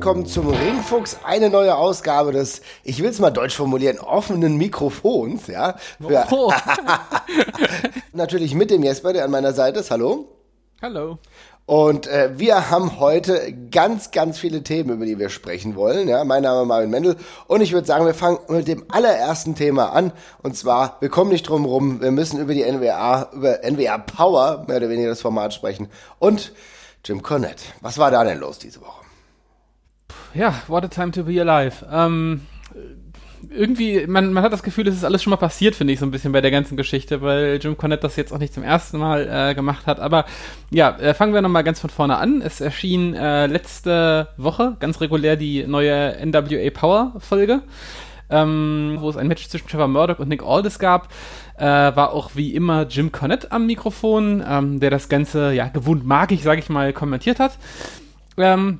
willkommen zum Ringfuchs, eine neue Ausgabe des, ich will es mal deutsch formulieren, offenen Mikrofons, ja. Oh. natürlich mit dem Jesper, der an meiner Seite ist. Hallo. Hallo. Und äh, wir haben heute ganz, ganz viele Themen, über die wir sprechen wollen. Ja, mein Name ist Marvin Mendel und ich würde sagen, wir fangen mit dem allerersten Thema an. Und zwar, wir kommen nicht drum rum, wir müssen über die NWA, über NWA Power, mehr oder weniger das Format sprechen. Und Jim Cornette. Was war da denn los diese Woche? Ja, what a time to be alive. Ähm, irgendwie, man, man hat das Gefühl, es ist alles schon mal passiert, finde ich, so ein bisschen bei der ganzen Geschichte, weil Jim Cornette das jetzt auch nicht zum ersten Mal äh, gemacht hat. Aber ja, äh, fangen wir nochmal ganz von vorne an. Es erschien äh, letzte Woche ganz regulär die neue NWA Power Folge. Ähm, wo es ein Match zwischen Trevor Murdoch und Nick Aldis gab, äh, war auch wie immer Jim Cornette am Mikrofon, ähm, der das Ganze, ja, gewohnt magig, sage ich mal, kommentiert hat. Ähm,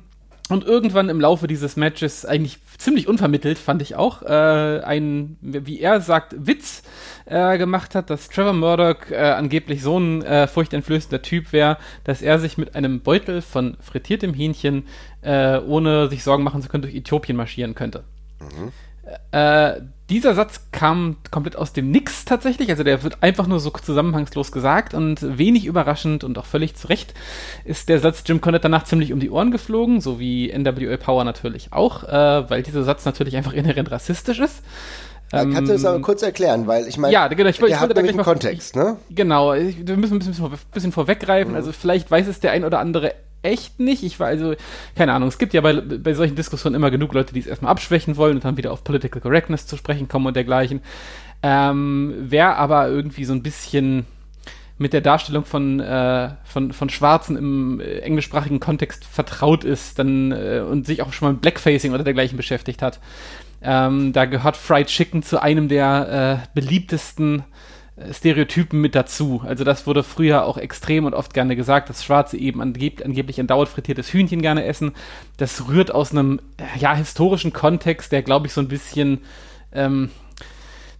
und irgendwann im Laufe dieses Matches, eigentlich ziemlich unvermittelt, fand ich auch, äh, ein, wie er sagt, Witz äh, gemacht hat, dass Trevor Murdoch äh, angeblich so ein äh, furchteinflößender Typ wäre, dass er sich mit einem Beutel von frittiertem Hähnchen, äh, ohne sich Sorgen machen zu können, durch Äthiopien marschieren könnte. Äh, dieser Satz kam komplett aus dem Nix tatsächlich, also der wird einfach nur so zusammenhangslos gesagt und wenig überraschend und auch völlig zu Recht ist der Satz Jim Cornette danach ziemlich um die Ohren geflogen, so wie NWA Power natürlich auch, äh, weil dieser Satz natürlich einfach inhärent rassistisch ist. Ja, kannst du das aber kurz erklären, weil ich meine, Ja, genau, ich, ich wollte da gleich mal- Kontext, ne? Genau, ich, wir müssen ein bisschen, bisschen vorweggreifen. Also vielleicht weiß es der ein oder andere echt nicht. Ich war also, keine Ahnung, es gibt ja bei, bei solchen Diskussionen immer genug Leute, die es erstmal abschwächen wollen und dann wieder auf Political Correctness zu sprechen kommen und dergleichen. Ähm, wer aber irgendwie so ein bisschen mit der Darstellung von, äh, von, von Schwarzen im äh, englischsprachigen Kontext vertraut ist dann, äh, und sich auch schon mal mit Blackfacing oder dergleichen beschäftigt hat. Ähm, da gehört Fried Chicken zu einem der äh, beliebtesten äh, Stereotypen mit dazu. Also das wurde früher auch extrem und oft gerne gesagt, dass Schwarze eben angeb angeblich andauernd frittiertes Hühnchen gerne essen. Das rührt aus einem ja, historischen Kontext, der glaube ich so ein bisschen ähm,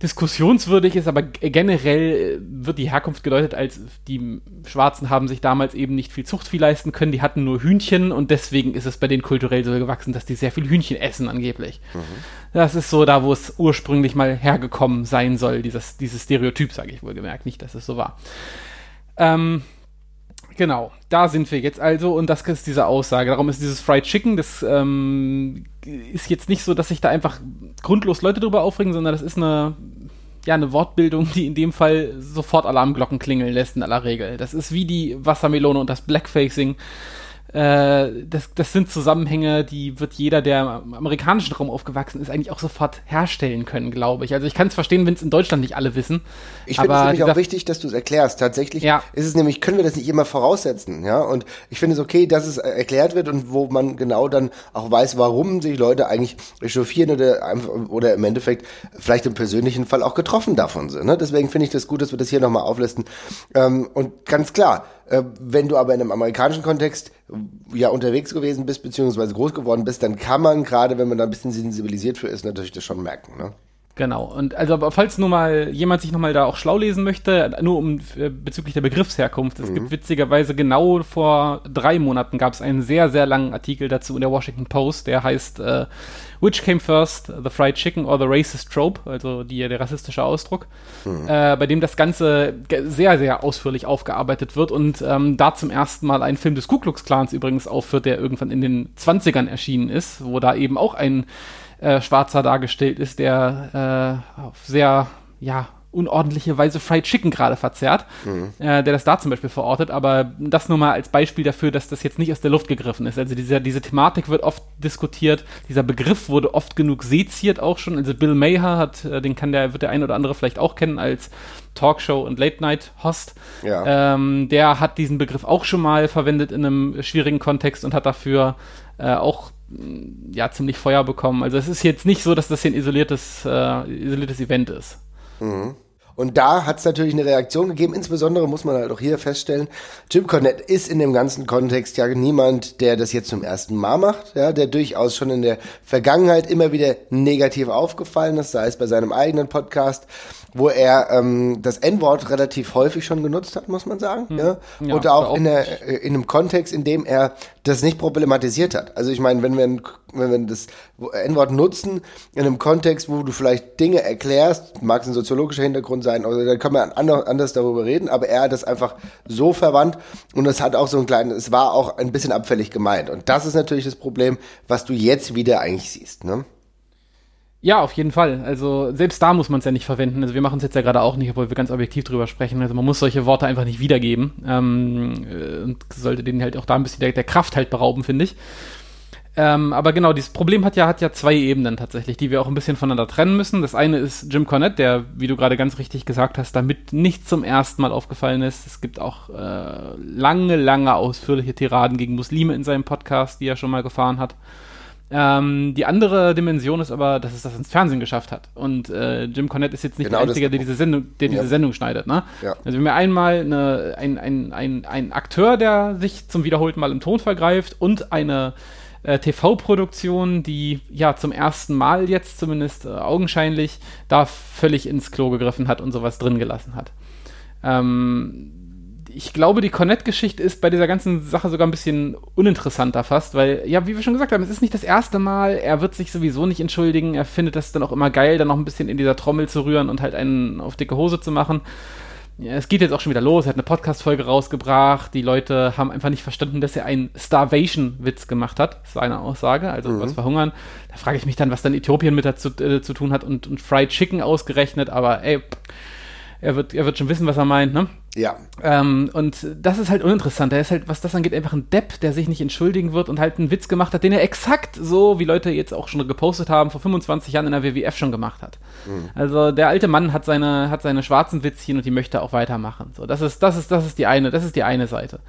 diskussionswürdig ist, aber generell äh, wird die Herkunft gedeutet als die Schwarzen haben sich damals eben nicht viel Zuchtvieh leisten können, die hatten nur Hühnchen und deswegen ist es bei denen kulturell so gewachsen, dass die sehr viel Hühnchen essen angeblich. Das ist so da, wo es ursprünglich mal hergekommen sein soll, dieses, dieses Stereotyp, sage ich wohl gemerkt, nicht, dass es so war. Ähm, Genau, da sind wir jetzt also und das ist diese Aussage. Darum ist dieses Fried Chicken, das ähm, ist jetzt nicht so, dass sich da einfach grundlos Leute drüber aufregen, sondern das ist eine, ja, eine Wortbildung, die in dem Fall sofort Alarmglocken klingeln lässt in aller Regel. Das ist wie die Wassermelone und das Blackfacing. Äh, das, das sind Zusammenhänge, die wird jeder, der im amerikanischen Raum aufgewachsen ist, eigentlich auch sofort herstellen können, glaube ich. Also ich kann es verstehen, wenn es in Deutschland nicht alle wissen. Ich finde es nämlich auch wichtig, dass du es erklärst. Tatsächlich Ja. ist es nämlich, können wir das nicht immer voraussetzen, ja? Und ich finde es okay, dass es äh, erklärt wird und wo man genau dann auch weiß, warum sich Leute eigentlich echauffieren oder einfach, oder im Endeffekt vielleicht im persönlichen Fall auch getroffen davon sind. Ne? Deswegen finde ich das gut, dass wir das hier nochmal auflisten. Ähm, und ganz klar, äh, wenn du aber in einem amerikanischen Kontext ja unterwegs gewesen bist, beziehungsweise groß geworden bist, dann kann man, gerade wenn man da ein bisschen sensibilisiert für ist, natürlich das schon merken. Ne? Genau. Und also, aber falls nur mal jemand sich nochmal da auch schlau lesen möchte, nur um äh, bezüglich der Begriffsherkunft, es gibt witzigerweise genau vor drei Monaten gab es einen sehr, sehr langen Artikel dazu in der Washington Post, der heißt äh, Which came first, the fried chicken or the racist trope, also die, der rassistische Ausdruck, äh, bei dem das Ganze sehr, sehr ausführlich aufgearbeitet wird und ähm, da zum ersten Mal ein Film des Ku Klux Klans übrigens aufführt, der irgendwann in den 20ern erschienen ist, wo da eben auch ein äh, Schwarzer dargestellt ist, der äh, auf sehr, ja, unordentliche Weise Fried Chicken gerade verzehrt, äh, der das da zum Beispiel verortet, aber das nur mal als Beispiel dafür, dass das jetzt nicht aus der Luft gegriffen ist. Also diese, diese Thematik wird oft diskutiert, dieser Begriff wurde oft genug seziert auch schon. Also Bill Maher hat, äh, den kann der, wird der ein oder andere vielleicht auch kennen als Talkshow und Late-Night-Host. Ja. Ähm, der hat diesen Begriff auch schon mal verwendet in einem schwierigen Kontext und hat dafür äh, auch ja ziemlich Feuer bekommen. Also es ist jetzt nicht so, dass das hier ein isoliertes, äh, isoliertes Event ist. Und da hat es natürlich eine Reaktion gegeben. Insbesondere muss man halt auch hier feststellen, Jim Cornette ist in dem ganzen Kontext ja niemand, der das jetzt zum ersten Mal macht, ja, der durchaus schon in der Vergangenheit immer wieder negativ aufgefallen ist, sei es bei seinem eigenen Podcast, wo er ähm, das N-Wort relativ häufig schon genutzt hat, muss man sagen. Hm. Ja? ja und auch, auch in, der, äh, in einem Kontext, in dem er das nicht problematisiert hat. Also ich meine, wenn wir, wenn wir das N-Wort nutzen, in einem Kontext, wo du vielleicht Dinge erklärst, mag es ein soziologischer Hintergrund sein, oder dann können wir anders darüber reden, aber er hat das einfach so verwandt und es hat auch so ein kleines, es war auch ein bisschen abfällig gemeint. Und das ist natürlich das Problem, was du jetzt wieder eigentlich siehst. Ne? Ja, auf jeden Fall. Also selbst da muss man es ja nicht verwenden. Also wir machen es jetzt ja gerade auch nicht, obwohl wir ganz objektiv drüber sprechen. Also man muss solche Worte einfach nicht wiedergeben ähm, äh, und sollte denen halt auch da ein bisschen der, der Kraft halt berauben, finde ich. Ähm, aber genau, dieses Problem hat ja, hat ja zwei Ebenen tatsächlich, die wir auch ein bisschen voneinander trennen müssen. Das eine ist Jim Cornette, der, wie du gerade ganz richtig gesagt hast, damit nicht zum ersten Mal aufgefallen ist. Es gibt auch äh, lange, lange ausführliche Tiraden gegen Muslime in seinem Podcast, die er schon mal gefahren hat. Ähm, die andere Dimension ist aber, dass es das ins Fernsehen geschafft hat. Und äh, Jim Cornette ist jetzt nicht genau der Einzige, der diese Sendung, der diese ja. Sendung schneidet. Ne? Ja. Also wir haben einmal eine, ein, ein, ein, ein Akteur, der sich zum wiederholten Mal im Ton vergreift und eine äh, TV-Produktion, die ja zum ersten Mal jetzt zumindest äh, augenscheinlich da völlig ins Klo gegriffen hat und sowas drin gelassen hat. Ähm, ich glaube, die Cornette-Geschichte ist bei dieser ganzen Sache sogar ein bisschen uninteressanter fast, weil, ja, wie wir schon gesagt haben, es ist nicht das erste Mal, er wird sich sowieso nicht entschuldigen, er findet das dann auch immer geil, dann noch ein bisschen in dieser Trommel zu rühren und halt einen auf dicke Hose zu machen. Ja, es geht jetzt auch schon wieder los, er hat eine Podcast-Folge rausgebracht, die Leute haben einfach nicht verstanden, dass er einen Starvation-Witz gemacht hat, das war eine Aussage, also mhm. was verhungern. Da frage ich mich dann, was dann Äthiopien mit dazu äh, zu tun hat und, und Fried Chicken ausgerechnet, aber ey, er wird, er wird schon wissen, was er meint, ne? Ja. Ähm, und das ist halt uninteressant. Er ist halt, was das angeht, einfach ein Depp, der sich nicht entschuldigen wird und halt einen Witz gemacht hat, den er exakt so, wie Leute jetzt auch schon gepostet haben, vor 25 Jahren in der WWF schon gemacht hat. Mhm. Also der alte Mann hat seine, hat seine schwarzen Witzchen und die möchte auch weitermachen. So, das ist, das ist, das ist die eine, das ist die eine Seite.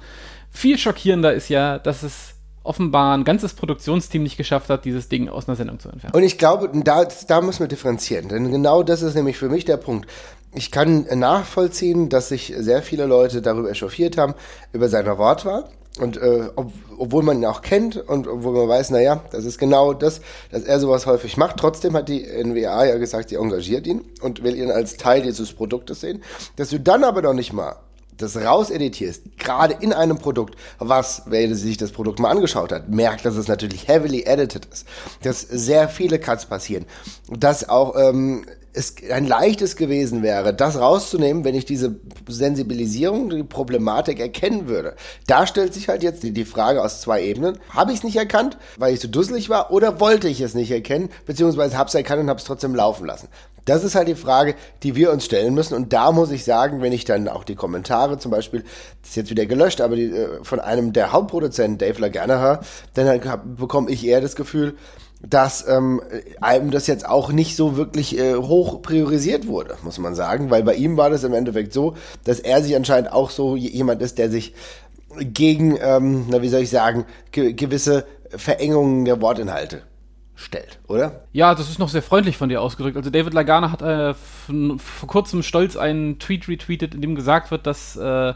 Viel schockierender ist ja, dass es offenbar ein ganzes Produktionsteam nicht geschafft hat, dieses Ding aus einer Sendung zu entfernen. Und ich glaube, da, da müssen wir differenzieren, denn genau das ist nämlich für mich der Punkt ich kann nachvollziehen, dass sich sehr viele Leute darüber echauffiert haben, über seine Wortwahl. Und äh, ob, obwohl man ihn auch kennt und obwohl man weiß, naja, das ist genau das, dass er sowas häufig macht. Trotzdem hat die NWA ja gesagt, sie engagiert ihn und will ihn als Teil dieses Produktes sehen. Dass du dann aber noch nicht mal das rauseditierst, gerade in einem Produkt, was, wer sich das Produkt mal angeschaut hat, merkt, dass es natürlich heavily edited ist, dass sehr viele Cuts passieren, dass auch ähm, es ein leichtes gewesen wäre, das rauszunehmen, wenn ich diese Sensibilisierung, die Problematik erkennen würde. Da stellt sich halt jetzt die, Frage aus zwei Ebenen. Habe ich es nicht erkannt, weil ich zu dusselig war, oder wollte ich es nicht erkennen, beziehungsweise habe es erkannt und habe es trotzdem laufen lassen? Das ist halt die Frage, die wir uns stellen müssen. Und da muss ich sagen, wenn ich dann auch die Kommentare zum Beispiel, das ist jetzt wieder gelöscht, aber die, äh, von einem der Hauptproduzenten, Dave Lagana, höre, dann bekomme ich eher das Gefühl, dass ähm, einem das jetzt auch nicht so wirklich äh, hoch priorisiert wurde, muss man sagen, weil bei ihm war das im Endeffekt so, dass er sich anscheinend auch so jemand ist, der sich gegen, ähm, na wie soll ich sagen, ge gewisse Verengungen der Wortinhalte stellt, oder? Ja, das ist noch sehr freundlich von dir ausgedrückt. Also David Lagana hat äh, vor kurzem stolz einen Tweet retweetet, in dem gesagt wird, dass äh,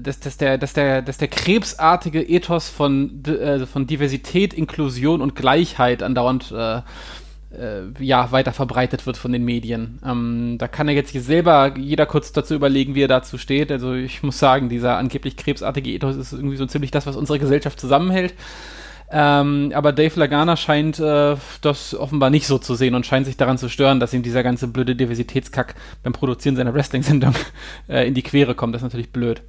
dass, dass, der, dass, der, dass der krebsartige Ethos von, äh, von Diversität, Inklusion und Gleichheit andauernd äh, äh, ja, weiter verbreitet wird von den Medien. Ähm, da kann er jetzt selber jeder kurz dazu überlegen, wie er dazu steht. Also ich muss sagen, dieser angeblich krebsartige Ethos ist irgendwie so ziemlich das, was unsere Gesellschaft zusammenhält. Ähm, aber Dave Lagana scheint äh, das offenbar nicht so zu sehen und scheint sich daran zu stören, dass ihm dieser ganze blöde Diversitätskack beim Produzieren seiner Wrestling-Sendung äh, in die Quere kommt. Das ist natürlich blöd.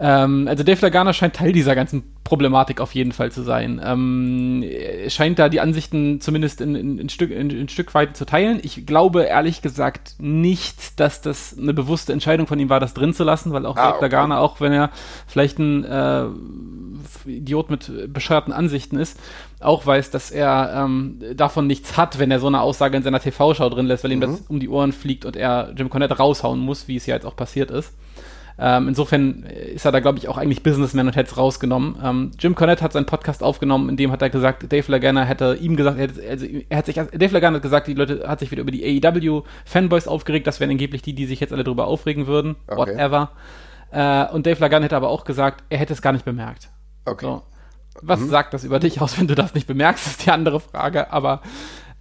Ähm, also Dave Lagana scheint Teil dieser ganzen Problematik auf jeden Fall zu sein. Ähm, scheint da die Ansichten zumindest in, in, in, Stück, in, in Stück weit zu teilen. Ich glaube ehrlich gesagt nicht, dass das eine bewusste Entscheidung von ihm war, das drin zu lassen, weil auch ah, Dave Lagana, auch wenn er vielleicht ein äh, Idiot mit bescheuerten Ansichten ist, auch weiß, dass er ähm, davon nichts hat, wenn er so eine Aussage in seiner TV-Show drin lässt, weil ihm mhm. das um die Ohren fliegt und er Jim Cornette raushauen muss, wie es ja jetzt auch passiert ist. Ähm, insofern ist er da, glaube ich, auch eigentlich Businessman und hätte es rausgenommen. Ähm, Jim Cornette hat seinen Podcast aufgenommen, in dem hat er gesagt, Dave Lagana hätte ihm gesagt, er, hätte, also er hat sich, Dave Lagana hat gesagt, die Leute hat sich wieder über die AEW-Fanboys aufgeregt, das wären angeblich die, die sich jetzt alle drüber aufregen würden, okay. whatever. Äh, und Dave Lagana hätte aber auch gesagt, er hätte es gar nicht bemerkt. Okay. So. Was mhm. sagt das über dich aus, wenn du das nicht bemerkst, ist die andere Frage, aber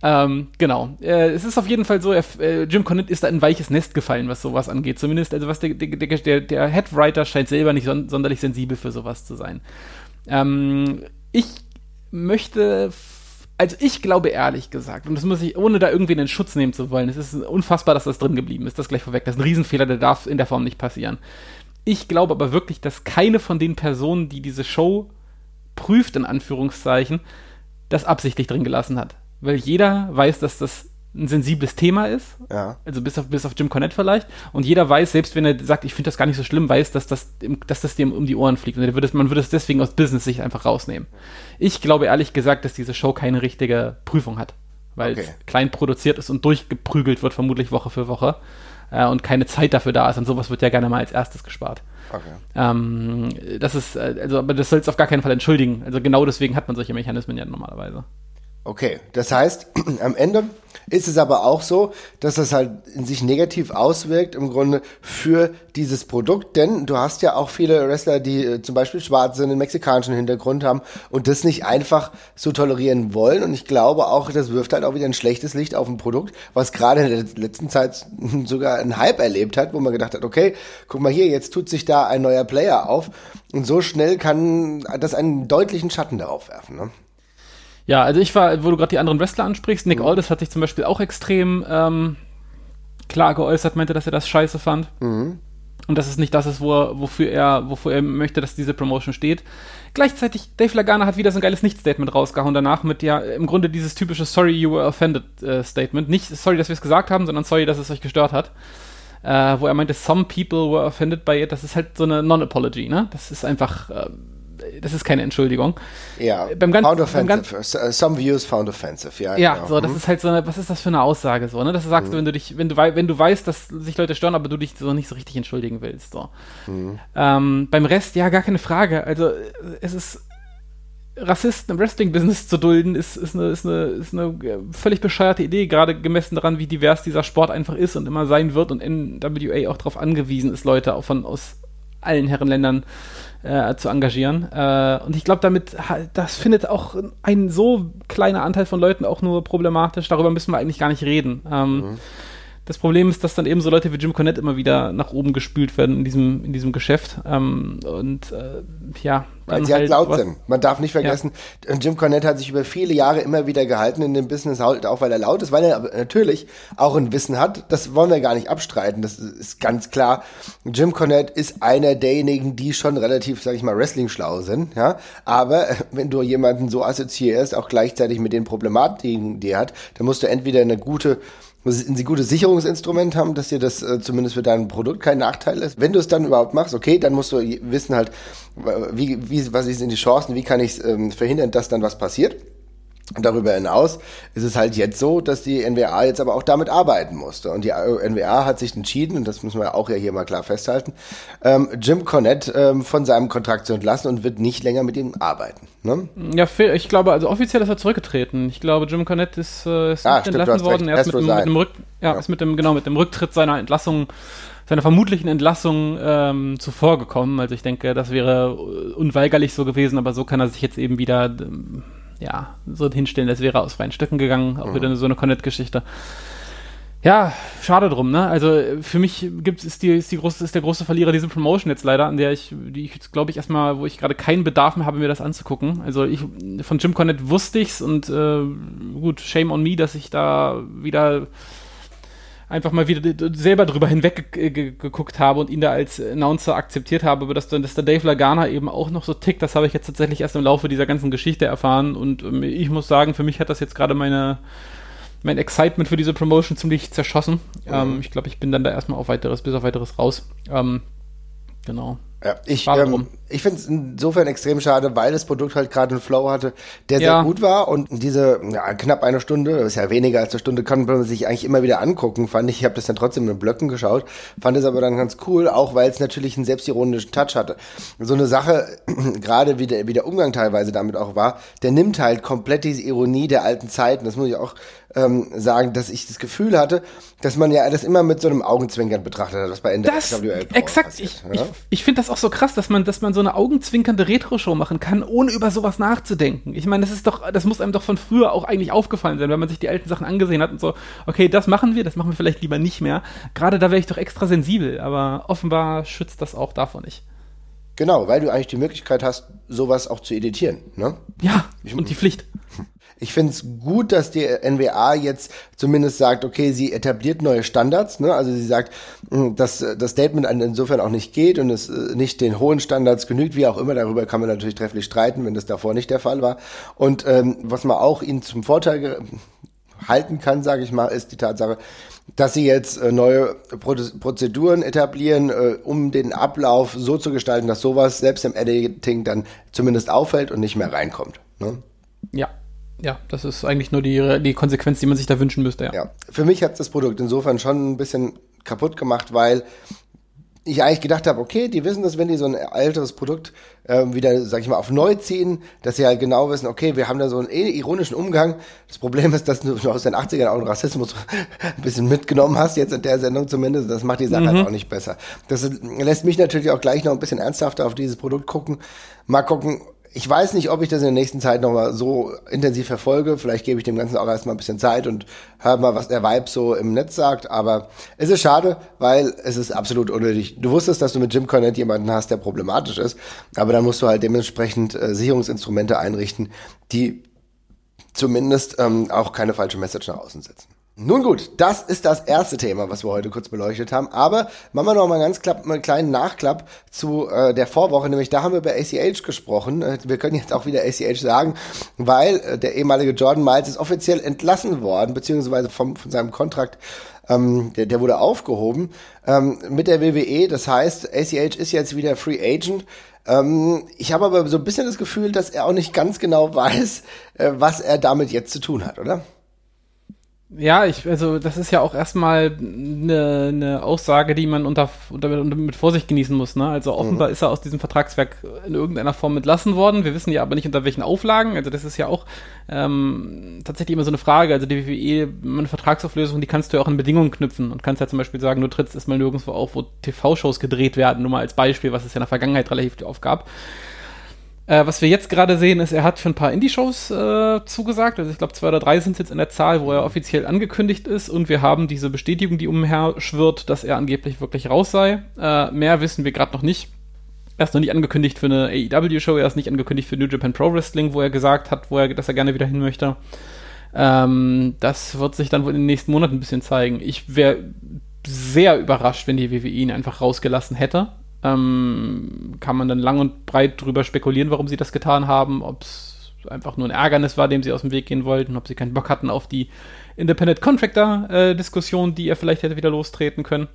ähm, genau. Äh, es ist auf jeden Fall so, er, äh, Jim Cornette ist da in ein weiches Nest gefallen, was sowas angeht. Zumindest, also was der, der, der, der Headwriter scheint selber nicht son sonderlich sensibel für sowas zu sein. Ähm, ich möchte also ich glaube ehrlich gesagt, und das muss ich, ohne da irgendwie in Schutz nehmen zu wollen, es ist unfassbar, dass das drin geblieben ist, das gleich vorweg. Das ist ein Riesenfehler, der darf in der Form nicht passieren. Ich glaube aber wirklich, dass keine von den Personen, die diese Show prüft, in Anführungszeichen, das absichtlich drin gelassen hat weil jeder weiß, dass das ein sensibles Thema ist. Ja. Also bis auf, bis auf Jim Cornette vielleicht. Und jeder weiß, selbst wenn er sagt, ich finde das gar nicht so schlimm, weiß, dass das, dass das dem um die Ohren fliegt. Und man würde, es, man würde es deswegen aus Business-Sicht einfach rausnehmen. Ich glaube ehrlich gesagt, dass diese Show keine richtige Prüfung hat. Weil okay. es klein produziert ist und durchgeprügelt wird, vermutlich Woche für Woche. Äh, und keine Zeit dafür da ist. Und sowas wird ja gerne mal als erstes gespart. Okay. Ähm, das ist, äh, also, aber das soll es auf gar keinen Fall entschuldigen. Also genau deswegen hat man solche Mechanismen ja normalerweise. Okay, das heißt, am Ende ist es aber auch so, dass das halt in sich negativ auswirkt im Grunde für dieses Produkt, denn du hast ja auch viele Wrestler, die äh, zum Beispiel schwarz sind, einen mexikanischen Hintergrund haben und das nicht einfach so tolerieren wollen und ich glaube auch, das wirft halt auch wieder ein schlechtes Licht auf ein Produkt, was gerade in der letzten Zeit sogar einen Hype erlebt hat, wo man gedacht hat, okay, guck mal hier, jetzt tut sich da ein neuer Player auf und so schnell kann das einen deutlichen Schatten darauf werfen. Ne? Ja, also ich war, wo du gerade die anderen Wrestler ansprichst, Nick mhm. Aldis hat sich zum Beispiel auch extrem ähm, klar geäußert, meinte, dass er das scheiße fand. Mhm. Und dass es nicht das ist, wo er, wofür er, wofür er möchte, dass diese Promotion steht. Gleichzeitig, Dave Lagana hat wieder so ein geiles Nicht-Statement rausgehauen danach mit ja im Grunde dieses typische Sorry you were offended äh, Statement. Nicht sorry, dass wir es gesagt haben, sondern sorry, dass es euch gestört hat. Äh, wo er meinte, some people were offended by it. Das ist halt so eine Non-Apology, ne? Das ist einfach. Äh, das ist keine Entschuldigung. Ja, beim ganz, found offensive. Beim Some views found offensive, ja. Ja, genau. so, das mhm. ist halt so eine, was ist das für eine Aussage so, ne? Das sagst mhm. du, wenn du dich, wenn du, wenn du weißt, dass sich Leute stören, aber du dich so nicht so richtig entschuldigen willst, so. Mhm. Ähm, beim Rest, ja, gar keine Frage. Also, es ist, Rassisten im Wrestling-Business zu dulden, ist, ist, eine, ist, eine, ist eine völlig bescheuerte Idee, gerade gemessen daran, wie divers dieser Sport einfach ist und immer sein wird und NWA auch darauf angewiesen ist, Leute auch von aus allen Herrenländern äh, zu engagieren. Äh, und ich glaube, damit, das findet auch ein so kleiner Anteil von Leuten auch nur problematisch. Darüber müssen wir eigentlich gar nicht reden. Ähm, mhm. Das Problem ist, dass dann eben so Leute wie Jim Cornette immer wieder nach oben gespült werden in diesem, in diesem Geschäft. Ähm, und äh, ja. Weil sie halt laut sind. Man darf nicht vergessen, ja. Jim Cornette hat sich über viele Jahre immer wieder gehalten in dem Business, halt auch weil er laut ist, weil er natürlich auch ein Wissen hat. Das wollen wir gar nicht abstreiten. Das ist ganz klar. Jim Cornette ist einer derjenigen, die schon relativ, sag ich mal, Wrestling-schlau sind. Ja? Aber wenn du jemanden so assoziierst, auch gleichzeitig mit den Problematiken, die er hat, dann musst du entweder eine gute ein gutes Sicherungsinstrument haben, dass dir das äh, zumindest für dein Produkt kein Nachteil ist. Wenn du es dann überhaupt machst, okay, dann musst du wissen halt, wie, wie was sind die Chancen, wie kann ich ähm, verhindern, dass dann was passiert. Und darüber hinaus ist es halt jetzt so, dass die NWA jetzt aber auch damit arbeiten musste. Und die NWA hat sich entschieden, und das müssen wir auch ja hier mal klar festhalten, ähm, Jim Cornette ähm, von seinem Kontrakt zu entlassen und wird nicht länger mit ihm arbeiten. Ne? Ja, ich glaube, also offiziell ist er zurückgetreten. Ich glaube, Jim Cornette ist, äh, ist ah, stimmt, entlassen worden. Er ist mit, dem, mit dem Rück, ja, ja, ist mit dem, genau, mit dem Rücktritt seiner Entlassung seiner vermutlichen Entlassung ähm, zuvor gekommen. Also ich denke, das wäre unweigerlich so gewesen, aber so kann er sich jetzt eben wieder ähm, ja, so hinstellen, das wäre aus freien Stücken gegangen, auch mhm. wieder so eine Connect-Geschichte. Ja, schade drum, ne? Also für mich gibt's, ist, die, ist, die große, ist der große Verlierer diese Promotion jetzt leider, an der ich, die ich jetzt glaube ich erstmal, wo ich gerade keinen Bedarf mehr habe, mir das anzugucken. Also ich, von Jim Cornette wusste ich's und äh, gut, shame on me, dass ich da wieder einfach mal wieder selber drüber hinweggeguckt habe und ihn da als Announcer akzeptiert habe, aber dass, dass der Dave Lagana eben auch noch so tickt, das habe ich jetzt tatsächlich erst im Laufe dieser ganzen Geschichte erfahren und ähm, ich muss sagen, für mich hat das jetzt gerade meine mein Excitement für diese Promotion ziemlich zerschossen. Mhm. Ähm, ich glaube, ich bin dann da erstmal auf weiteres, bis auf weiteres raus. Ähm, genau. Ja, ich ähm, ich finde es insofern extrem schade, weil das Produkt halt gerade einen Flow hatte, der ja. sehr gut war und diese ja, knapp eine Stunde, das ist ja weniger als eine Stunde, kann man sich eigentlich immer wieder angucken, fand ich. Ich habe das dann trotzdem in Blöcken geschaut, fand es aber dann ganz cool, auch weil es natürlich einen selbstironischen Touch hatte. So eine Sache, gerade wie der, wie der Umgang teilweise damit auch war, der nimmt halt komplett diese Ironie der alten Zeiten, das muss ich auch ähm, sagen, dass ich das Gefühl hatte, dass man ja das immer mit so einem Augenzwinkern betrachtet hat, was bei Ende das, Exakt, passiert, ich, ja? ich, ich finde das auch so krass, dass man, dass man so eine augenzwinkernde Retro-Show machen kann, ohne über sowas nachzudenken. Ich meine, das ist doch, das muss einem doch von früher auch eigentlich aufgefallen sein, wenn man sich die alten Sachen angesehen hat und so, okay, das machen wir, das machen wir vielleicht lieber nicht mehr. Gerade da wäre ich doch extra sensibel, aber offenbar schützt das auch davon nicht. Genau, weil du eigentlich die Möglichkeit hast, sowas auch zu editieren, ne? Ja, ich, und die Pflicht. Ich finde es gut, dass die NWA jetzt zumindest sagt, okay, sie etabliert neue Standards. Ne? Also sie sagt, hm, dass das Statement insofern auch nicht geht und es äh, nicht den hohen Standards genügt, wie auch immer. Darüber kann man natürlich trefflich streiten, wenn das davor nicht der Fall war. Und ähm, was man auch ihnen zum Vorteil halten kann, sage ich mal, ist die Tatsache, dass sie jetzt äh, neue Prozeduren etablieren, äh, um den Ablauf so zu gestalten, dass sowas selbst im Editing dann zumindest auffällt und nicht mehr reinkommt. Ne? Ja, ja, das ist eigentlich nur die, die Konsequenz, die man sich da wünschen müsste, ja. ja. Für mich hat das Produkt insofern schon ein bisschen kaputt gemacht, weil ich eigentlich gedacht habe, okay, die wissen das, wenn die so ein älteres Produkt äh, wieder, sag ich mal, auf neu ziehen, dass sie halt genau wissen, okay, wir haben da so einen ironischen Umgang. Das Problem ist, dass du aus den 80ern auch einen Rassismus ein bisschen mitgenommen hast, jetzt in der Sendung zumindest. Das macht die Sache mhm. halt auch nicht besser. Das lässt mich natürlich auch gleich noch ein bisschen ernsthafter auf dieses Produkt gucken. Mal gucken, ich weiß nicht, ob ich das in der nächsten Zeit nochmal so intensiv verfolge. Vielleicht gebe ich dem Ganzen auch erstmal ein bisschen Zeit und höre mal, was der Vibe so im Netz sagt. Aber es ist schade, weil es ist absolut unnötig. Du wusstest, dass du mit Jim Cornette jemanden hast, der problematisch ist. Aber dann musst du halt dementsprechend äh, Sicherungsinstrumente einrichten, die zumindest ähm, auch keine falsche Message nach außen setzen. Nun gut, das ist das erste Thema, was wir heute kurz beleuchtet haben. Aber machen wir noch mal ganz klapp, einen kleinen Nachklapp zu äh, der Vorwoche, nämlich da haben wir über ACH gesprochen. Äh, wir können jetzt auch wieder ACH sagen, weil äh, der ehemalige Jordan Miles ist offiziell entlassen worden, beziehungsweise vom, von seinem Kontrakt ähm, der, der wurde aufgehoben ähm, mit der WWE. Das heißt, ACH ist jetzt wieder Free Agent. Ähm, ich habe aber so ein bisschen das Gefühl, dass er auch nicht ganz genau weiß, äh, was er damit jetzt zu tun hat, oder? Ja, ich, also das ist ja auch erstmal eine, eine Aussage, die man unter, unter, mit Vorsicht genießen muss. Ne? Also offenbar mhm. ist er aus diesem Vertragswerk in irgendeiner Form entlassen worden. Wir wissen ja aber nicht unter welchen Auflagen. Also das ist ja auch ähm, tatsächlich immer so eine Frage. Also die WWE, eine Vertragsauflösung, die kannst du ja auch an Bedingungen knüpfen und kannst ja zum Beispiel sagen, du trittst erstmal nirgendwo auf, wo TV-Shows gedreht werden, nur mal als Beispiel, was es ja in der Vergangenheit relativ oft gab. Äh, was wir jetzt gerade sehen, ist, er hat für ein paar Indie-Shows äh, zugesagt. Also ich glaube, zwei oder drei sind jetzt in der Zahl, wo er offiziell angekündigt ist. Und wir haben diese Bestätigung, die umher schwirrt, dass er angeblich wirklich raus sei. Äh, mehr wissen wir gerade noch nicht. Er ist noch nicht angekündigt für eine AEW-Show, er ist nicht angekündigt für New Japan Pro Wrestling, wo er gesagt hat, wo er, dass er gerne wieder hin möchte. Ähm, das wird sich dann wohl in den nächsten Monaten ein bisschen zeigen. Ich wäre sehr überrascht, wenn die WWE ihn einfach rausgelassen hätte. Ähm, kann man dann lang und breit drüber spekulieren, warum sie das getan haben, ob es einfach nur ein Ärgernis war, dem sie aus dem Weg gehen wollten, ob sie keinen Bock hatten auf die Independent Contractor-Diskussion, äh, die er vielleicht hätte wieder lostreten können.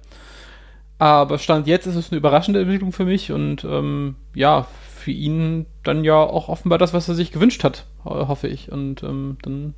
Aber Stand jetzt ist es eine überraschende Entwicklung für mich und ähm, ja, für ihn dann ja auch offenbar das, was er sich gewünscht hat, hoffe ich. Und ähm, dann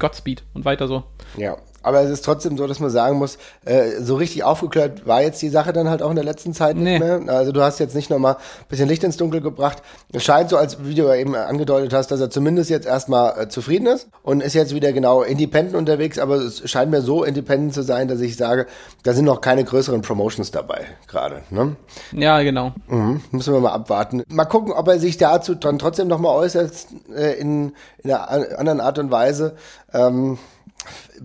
Godspeed und weiter so. Ja, aber es ist trotzdem so, dass man sagen muss, äh, so richtig aufgeklärt war jetzt die Sache dann halt auch in der letzten Zeit nicht nee. mehr. Also du hast jetzt nicht nochmal ein bisschen Licht ins Dunkel gebracht. Es scheint so, als wie du eben angedeutet hast, dass er zumindest jetzt erstmal äh, zufrieden ist und ist jetzt wieder genau independent unterwegs, aber es scheint mir so independent zu sein, dass ich sage, da sind noch keine größeren Promotions dabei gerade. Ne? Ja, genau. Mhm, müssen wir mal abwarten. Mal gucken, ob er sich dazu dann trotzdem nochmal äußert äh, in, in einer anderen Art und Weise. Ähm,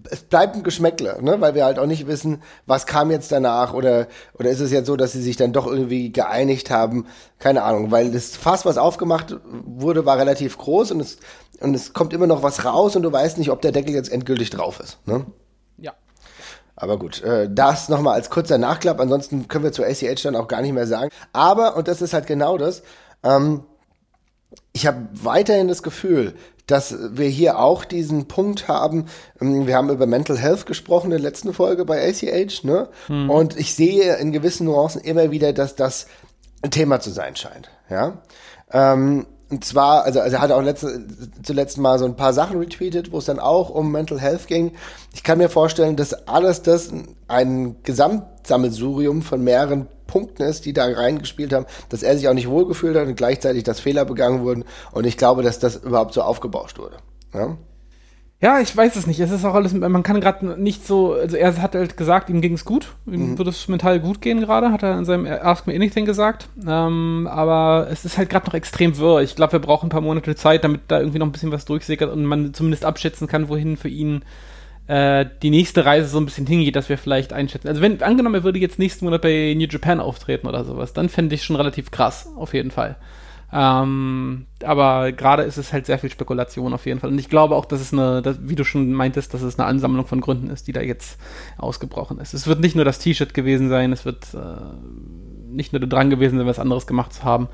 es bleibt ein Geschmäckle, ne? weil wir halt auch nicht wissen, was kam jetzt danach oder, oder ist es jetzt so, dass sie sich dann doch irgendwie geeinigt haben, keine Ahnung, weil das Fass, was aufgemacht wurde, war relativ groß und es, und es kommt immer noch was raus und du weißt nicht, ob der Deckel jetzt endgültig drauf ist. Ne? Ja. Aber gut, äh, das nochmal als kurzer Nachklapp, ansonsten können wir zu ACH dann auch gar nicht mehr sagen. Aber, und das ist halt genau das, ähm, ich habe weiterhin das Gefühl, dass wir hier auch diesen Punkt haben. Ähm, wir haben über Mental Health gesprochen in der letzten Folge bei ACH, ne? Hm. Und ich sehe in gewissen Nuancen immer wieder, dass das ein Thema zu sein scheint. Ja. Ähm, und zwar, also, also er hat auch letzte, zuletzt mal so ein paar Sachen retweetet, wo es dann auch um Mental Health ging. Ich kann mir vorstellen, dass alles das ein Gesamtsammelsurium von mehreren Punkten ist, die da reingespielt haben, dass er sich auch nicht wohlgefühlt hat und gleichzeitig, dass Fehler begangen wurden. Und ich glaube, dass das überhaupt so aufgebauscht wurde. Ja? Ja, ich weiß es nicht. Es ist auch alles, man kann gerade nicht so, also er hat halt gesagt, ihm ging es gut, ihm mhm. würde es mental gut gehen gerade, hat er in seinem Ask Me Anything gesagt. Ähm, aber es ist halt gerade noch extrem wirr. Ich glaube, wir brauchen ein paar Monate Zeit, damit da irgendwie noch ein bisschen was durchsickert und man zumindest abschätzen kann, wohin für ihn äh, die nächste Reise so ein bisschen hingeht, dass wir vielleicht einschätzen. Also wenn, angenommen, er würde jetzt nächsten Monat bei New Japan auftreten oder sowas, dann fände ich schon relativ krass, auf jeden Fall. Ähm, aber gerade ist es halt sehr viel Spekulation auf jeden Fall. Und ich glaube auch, dass es eine, dass, wie du schon meintest, dass es eine Ansammlung von Gründen ist, die da jetzt ausgebrochen ist. Es wird nicht nur das T-Shirt gewesen sein, es wird äh, nicht nur dran gewesen sein, was anderes gemacht zu haben.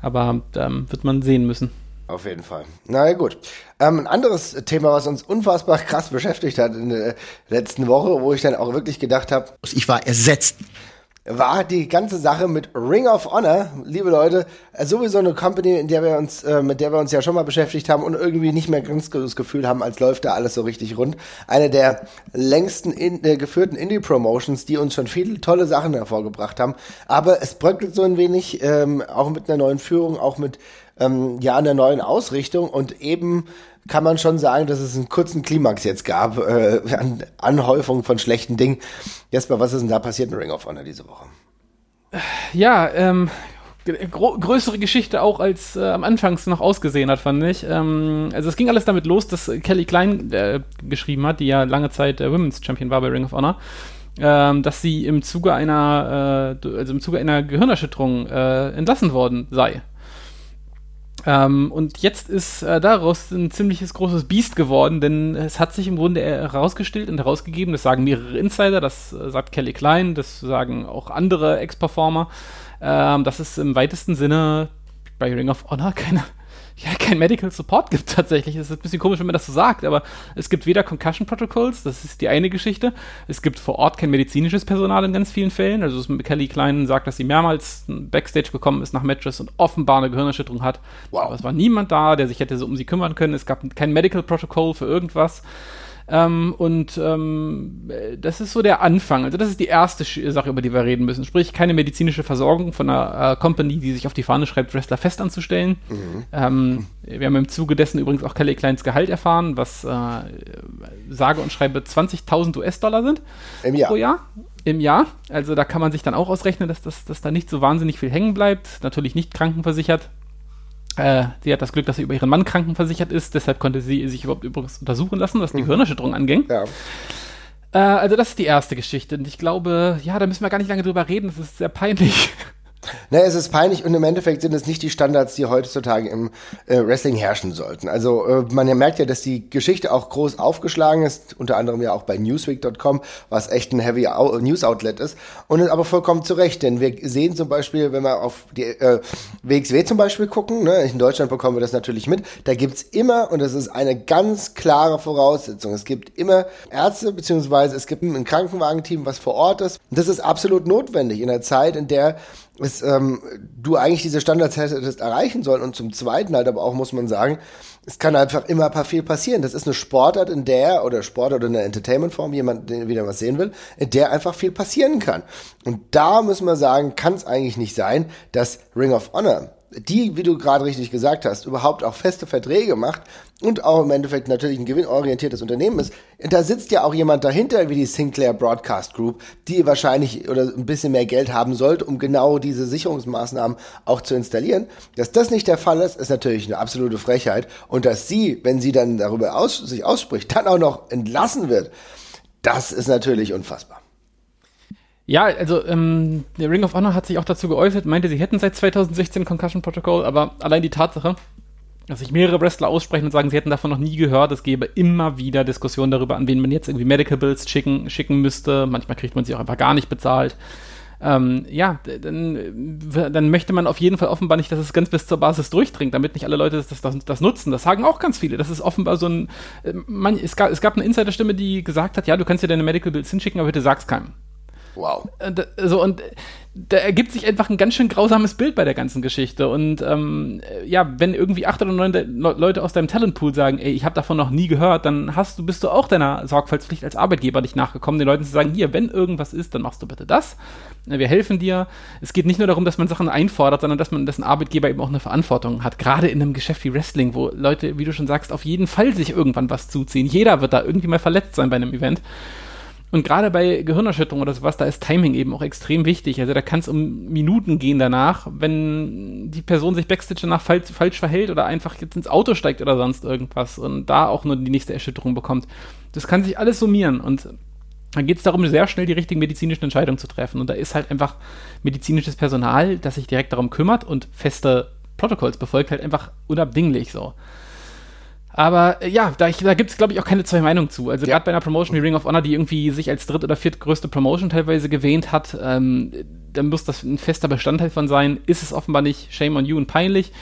Aber ähm, wird man sehen müssen. Auf jeden Fall. Na ja, gut. Ähm, ein anderes Thema, was uns unfassbar krass beschäftigt hat in der letzten Woche, wo ich dann auch wirklich gedacht habe, ich war ersetzt war die ganze Sache mit Ring of Honor, liebe Leute, äh, sowieso eine Company, in der wir uns, äh, mit der wir uns ja schon mal beschäftigt haben und irgendwie nicht mehr ganz das Gefühl haben, als läuft da alles so richtig rund. Eine der längsten in, äh, geführten Indie-Promotions, die uns schon viele tolle Sachen hervorgebracht haben. Aber es bröckelt so ein wenig, ähm, auch mit einer neuen Führung, auch mit ähm, ja einer neuen Ausrichtung und eben kann man schon sagen, dass es einen kurzen Klimax jetzt gab, äh, an Anhäufung von schlechten Dingen. Jesper, was ist denn da passiert in Ring of Honor diese Woche? Ja, ähm, größere Geschichte auch als äh, am Anfangs noch ausgesehen hat, fand ich. Ähm, also es ging alles damit los, dass Kelly Klein äh, geschrieben hat, die ja lange Zeit äh, Women's Champion war bei Ring of Honor, ähm, dass sie im Zuge einer, äh, also im Zuge einer Gehirnerschütterung äh, entlassen worden sei. Ähm, und jetzt ist äh, daraus ein ziemliches großes Biest geworden, denn es hat sich im Grunde herausgestellt und herausgegeben, das sagen mehrere Insider, das äh, sagt Kelly Klein, das sagen auch andere Ex-Performer, ähm, dass es im weitesten Sinne bei Ring of Honor keine ja, kein Medical Support gibt tatsächlich. Es ist ein bisschen komisch, wenn man das so sagt, aber es gibt weder Concussion Protocols, das ist die eine Geschichte. Es gibt vor Ort kein medizinisches Personal in ganz vielen Fällen. Also Kelly Klein sagt, dass sie mehrmals Backstage gekommen ist nach Matches und offenbar eine Gehirnerschütterung hat. Wow. Aber es war niemand da, der sich hätte so um sie kümmern können. Es gab kein Medical Protocol für irgendwas. Ähm, und ähm, das ist so der Anfang. Also das ist die erste Sache, über die wir reden müssen. Sprich, keine medizinische Versorgung von einer äh, Company, die sich auf die Fahne schreibt, Wrestler fest anzustellen. Mhm. Ähm, wir haben im Zuge dessen übrigens auch Kelly Kleins Gehalt erfahren, was äh, sage und schreibe 20.000 US-Dollar sind Im Jahr. pro Jahr. Im Jahr. Also da kann man sich dann auch ausrechnen, dass, das, dass da nicht so wahnsinnig viel hängen bleibt. Natürlich nicht krankenversichert. Äh, sie hat das Glück, dass sie über ihren Mann krankenversichert ist, deshalb konnte sie sich überhaupt übrigens untersuchen lassen, was die mhm. Hirnerschütterung anging. Ja. Äh, also das ist die erste Geschichte. Und ich glaube, ja, da müssen wir gar nicht lange drüber reden, das ist sehr peinlich. Ne, es ist peinlich und im Endeffekt sind es nicht die Standards, die heutzutage im äh, Wrestling herrschen sollten. Also äh, man merkt ja, dass die Geschichte auch groß aufgeschlagen ist, unter anderem ja auch bei Newsweek.com, was echt ein Heavy News Outlet ist. Und ist aber vollkommen zu Recht, denn wir sehen zum Beispiel, wenn wir auf die äh, WXW zum Beispiel gucken, ne, in Deutschland bekommen wir das natürlich mit, da gibt's immer, und das ist eine ganz klare Voraussetzung, es gibt immer Ärzte, beziehungsweise es gibt ein Krankenwagenteam, was vor Ort ist. Das ist absolut notwendig in der Zeit, in der es, ähm, du eigentlich diese Standards hättest erreichen sollen. Und zum Zweiten halt aber auch, muss man sagen, es kann einfach immer viel passieren. Das ist eine Sportart, in der, oder Sportart oder eine Entertainment-Form, jemand, der wieder was sehen will, in der einfach viel passieren kann. Und da müssen wir sagen, kann es eigentlich nicht sein, dass Ring of Honor die, wie du gerade richtig gesagt hast, überhaupt auch feste Verträge macht und auch im Endeffekt natürlich ein gewinnorientiertes Unternehmen ist, da sitzt ja auch jemand dahinter, wie die Sinclair Broadcast Group, die wahrscheinlich oder ein bisschen mehr Geld haben sollte, um genau diese Sicherungsmaßnahmen auch zu installieren. Dass das nicht der Fall ist, ist natürlich eine absolute Frechheit. Und dass sie, wenn sie dann darüber aus, sich ausspricht, dann auch noch entlassen wird, das ist natürlich unfassbar. Ja, also ähm, der Ring of Honor hat sich auch dazu geäußert, meinte, sie hätten seit 2016 Concussion Protocol, aber allein die Tatsache, dass sich mehrere Wrestler aussprechen und sagen, sie hätten davon noch nie gehört, es gäbe immer wieder Diskussionen darüber, an wen man jetzt irgendwie Medical Bills schicken, schicken müsste. Manchmal kriegt man sie auch einfach gar nicht bezahlt. Ähm, ja, dann, dann möchte man auf jeden Fall offenbar nicht, dass es ganz bis zur Basis durchdringt, damit nicht alle Leute das, das, das nutzen. Das sagen auch ganz viele. Das ist offenbar so ein, äh, man, es, gab, es gab eine Insiderstimme, die gesagt hat, ja, du kannst dir deine Medical Bills hinschicken, aber bitte sag's keinem. Wow. So, und da ergibt sich einfach ein ganz schön grausames Bild bei der ganzen Geschichte. Und ähm, ja, wenn irgendwie acht oder neun Leute aus deinem Talentpool sagen, ey, ich habe davon noch nie gehört, dann hast du, bist du auch deiner Sorgfaltspflicht als Arbeitgeber nicht nachgekommen, den Leuten zu sagen, hier, wenn irgendwas ist, dann machst du bitte das. Wir helfen dir. Es geht nicht nur darum, dass man Sachen einfordert, sondern dass man, dessen Arbeitgeber eben auch eine Verantwortung hat. Gerade in einem Geschäft wie Wrestling, wo Leute, wie du schon sagst, auf jeden Fall sich irgendwann was zuziehen. Jeder wird da irgendwie mal verletzt sein bei einem Event. Und gerade bei Gehirnerschütterung oder sowas, da ist Timing eben auch extrem wichtig. Also da kann es um Minuten gehen danach, wenn die Person sich Backstage danach falsch, falsch verhält oder einfach jetzt ins Auto steigt oder sonst irgendwas und da auch nur die nächste Erschütterung bekommt. Das kann sich alles summieren und dann geht es darum, sehr schnell die richtigen medizinischen Entscheidungen zu treffen. Und da ist halt einfach medizinisches Personal, das sich direkt darum kümmert und feste Protokolls befolgt, halt einfach unabdinglich so. Aber äh, ja, da, da gibt es, glaube ich, auch keine zwei Meinungen zu. Also ja. gerade bei einer Promotion wie Ring of Honor, die irgendwie sich als dritt- oder viertgrößte Promotion teilweise gewähnt hat, ähm, dann muss das ein fester Bestandteil von sein. Ist es offenbar nicht Shame on You und peinlich.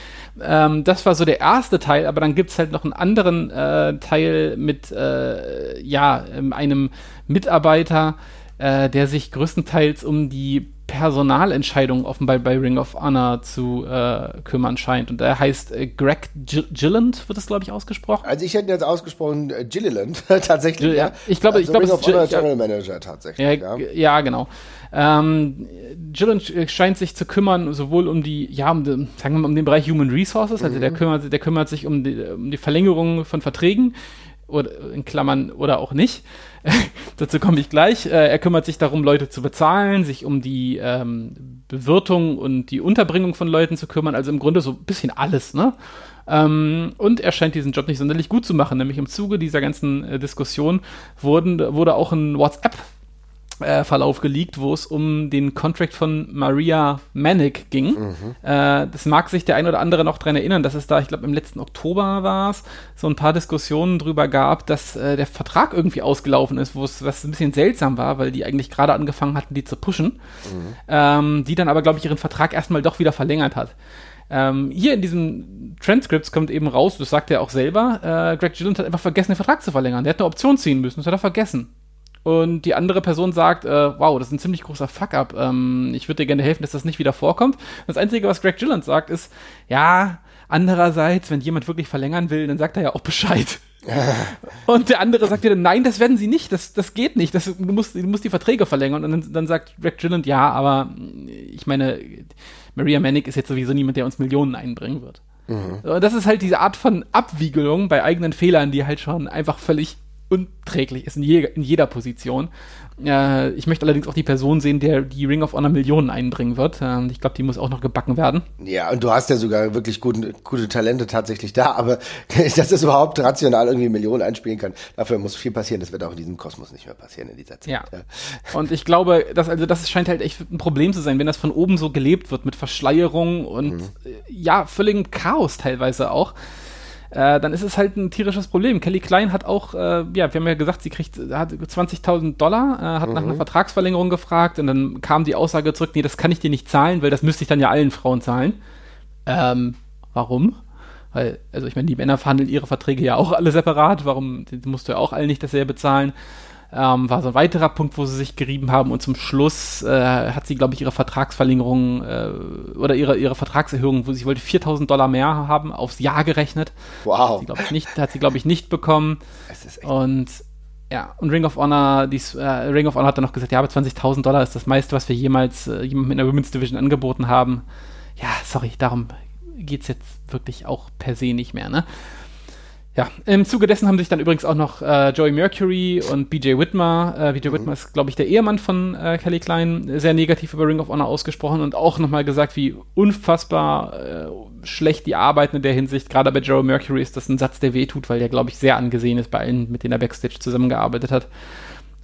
Ähm, das war so der erste Teil, aber dann gibt es halt noch einen anderen äh, Teil mit äh, ja, ähm, einem Mitarbeiter, äh, der sich größtenteils um die Personalentscheidungen offenbar bei Ring of Honor zu äh, kümmern scheint. Und der heißt äh, Greg Gilland, wird das, glaube ich, ausgesprochen? Also ich hätte jetzt ausgesprochen äh, Gilliland, tatsächlich. Gill, ja. Ich glaube, also ich glaube, Ring of Honor General Manager tatsächlich. Ja, ja. ja genau. Ähm, Gilland scheint sich zu kümmern, sowohl um die, ja, um den, sagen wir mal, um den Bereich Human Resources, also mhm. der kümmert, der kümmert sich um die, um die Verlängerung von Verträgen, oder in Klammern oder auch nicht. Dazu komme ich gleich. Äh, er kümmert sich darum, Leute zu bezahlen, sich um die ähm, Bewirtung und die Unterbringung von Leuten zu kümmern. Also im Grunde so ein bisschen alles, ne? Ähm, und er scheint diesen Job nicht sonderlich gut zu machen. Nämlich im Zuge dieser ganzen äh, Diskussion wurden, wurde auch ein WhatsApp Verlauf geleakt, wo es um den Contract von Maria Manick ging. Mhm. Äh, das mag sich der ein oder andere noch dran erinnern, dass es da, ich glaube, im letzten Oktober war es, so ein paar Diskussionen drüber gab, dass äh, der Vertrag irgendwie ausgelaufen ist, wo es was ein bisschen seltsam war, weil die eigentlich gerade angefangen hatten, die zu pushen, mhm. ähm, die dann aber, glaube ich, ihren Vertrag erstmal doch wieder verlängert hat. Ähm, hier in diesem Transcripts kommt eben raus, das sagt er auch selber, äh, Greg Gilland hat einfach vergessen, den Vertrag zu verlängern. Der hat eine Option ziehen müssen, das hat er vergessen und die andere Person sagt, äh, wow, das ist ein ziemlich großer Fuck-up, ähm, ich würde dir gerne helfen, dass das nicht wieder vorkommt. Das Einzige, was Greg Gilland sagt, ist, ja, andererseits, wenn jemand wirklich verlängern will, dann sagt er ja auch Bescheid. und der andere sagt dir dann, nein, das werden sie nicht, das, das geht nicht, das, du, musst, du musst die Verträge verlängern. Und dann, dann sagt Greg Gilland, ja, aber ich meine, Maria Manick ist jetzt sowieso niemand, der uns Millionen einbringen wird. Mhm. Das ist halt diese Art von Abwiegelung bei eigenen Fehlern, die halt schon einfach völlig unträglich ist in, je, in jeder Position. Äh, ich möchte allerdings auch die Person sehen, der die Ring of Honor Millionen einbringen wird. Äh, ich glaube, die muss auch noch gebacken werden. Ja, und du hast ja sogar wirklich gute, gute Talente tatsächlich da, aber dass das überhaupt rational irgendwie Millionen einspielen kann, dafür muss viel passieren. Das wird auch in diesem Kosmos nicht mehr passieren in dieser Zeit. Ja. ja. Und ich glaube, dass, also das scheint halt echt ein Problem zu sein, wenn das von oben so gelebt wird mit Verschleierung und mhm. Äh, ja, völligem Chaos teilweise auch äh, dann ist es halt ein tierisches Problem. Kelly Klein hat auch, äh, ja, wir haben ja gesagt, sie kriegt hat 20.000 Dollar, äh, hat mhm. nach einer Vertragsverlängerung gefragt und dann kam die Aussage zurück, nee, das kann ich dir nicht zahlen, weil das müsste ich dann ja allen Frauen zahlen. Ähm, warum? Weil, also ich meine, die Männer verhandeln ihre Verträge ja auch alle separat, warum musst du ja auch alle nicht dasselbe bezahlen? Ähm, war so ein weiterer Punkt, wo sie sich gerieben haben und zum Schluss äh, hat sie, glaube ich, ihre Vertragsverlängerung äh, oder ihre, ihre Vertragserhöhung, wo sie wollte 4000 Dollar mehr haben, aufs Jahr gerechnet. Wow. Hat sie, glaube ich, nicht, hat sie, glaube ich, nicht bekommen. und ja, und Ring of Honor, dies, äh, Ring of Honor hat dann noch gesagt, ja, aber 20.000 Dollar ist das meiste, was wir jemals äh, jemandem in der Women's Division angeboten haben. Ja, sorry, darum geht es jetzt wirklich auch per se nicht mehr, ne? Ja, im Zuge dessen haben sich dann übrigens auch noch äh, Joey Mercury und BJ Whitmer, äh, BJ mhm. Whitmer ist, glaube ich, der Ehemann von äh, Kelly Klein, sehr negativ über Ring of Honor ausgesprochen und auch nochmal gesagt, wie unfassbar äh, schlecht die arbeiten in der Hinsicht. Gerade bei Joey Mercury ist das ein Satz, der wehtut, weil der, glaube ich, sehr angesehen ist bei allen, mit denen er Backstage zusammengearbeitet hat.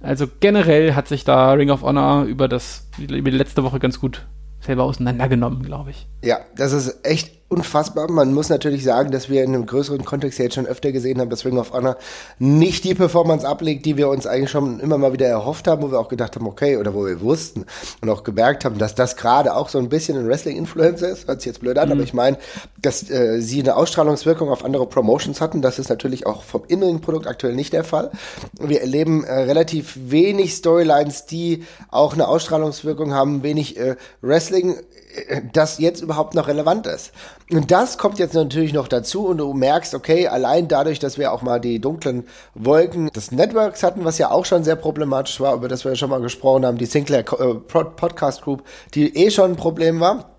Also generell hat sich da Ring of Honor über das, über die letzte Woche ganz gut selber auseinandergenommen, glaube ich. Ja, das ist echt unfassbar. Man muss natürlich sagen, dass wir in einem größeren Kontext jetzt schon öfter gesehen haben, dass Ring of Honor nicht die Performance ablegt, die wir uns eigentlich schon immer mal wieder erhofft haben, wo wir auch gedacht haben, okay, oder wo wir wussten und auch gemerkt haben, dass das gerade auch so ein bisschen ein Wrestling-Influencer ist. Hört sich jetzt blöd an, mhm. aber ich meine, dass äh, sie eine Ausstrahlungswirkung auf andere Promotions hatten. Das ist natürlich auch vom inneren Produkt aktuell nicht der Fall. Wir erleben äh, relativ wenig Storylines, die auch eine Ausstrahlungswirkung haben, wenig äh, Wrestling das jetzt überhaupt noch relevant ist. Und das kommt jetzt natürlich noch dazu und du merkst, okay, allein dadurch, dass wir auch mal die dunklen Wolken des Networks hatten, was ja auch schon sehr problematisch war, über das wir ja schon mal gesprochen haben, die Sinclair äh, Podcast Group, die eh schon ein Problem war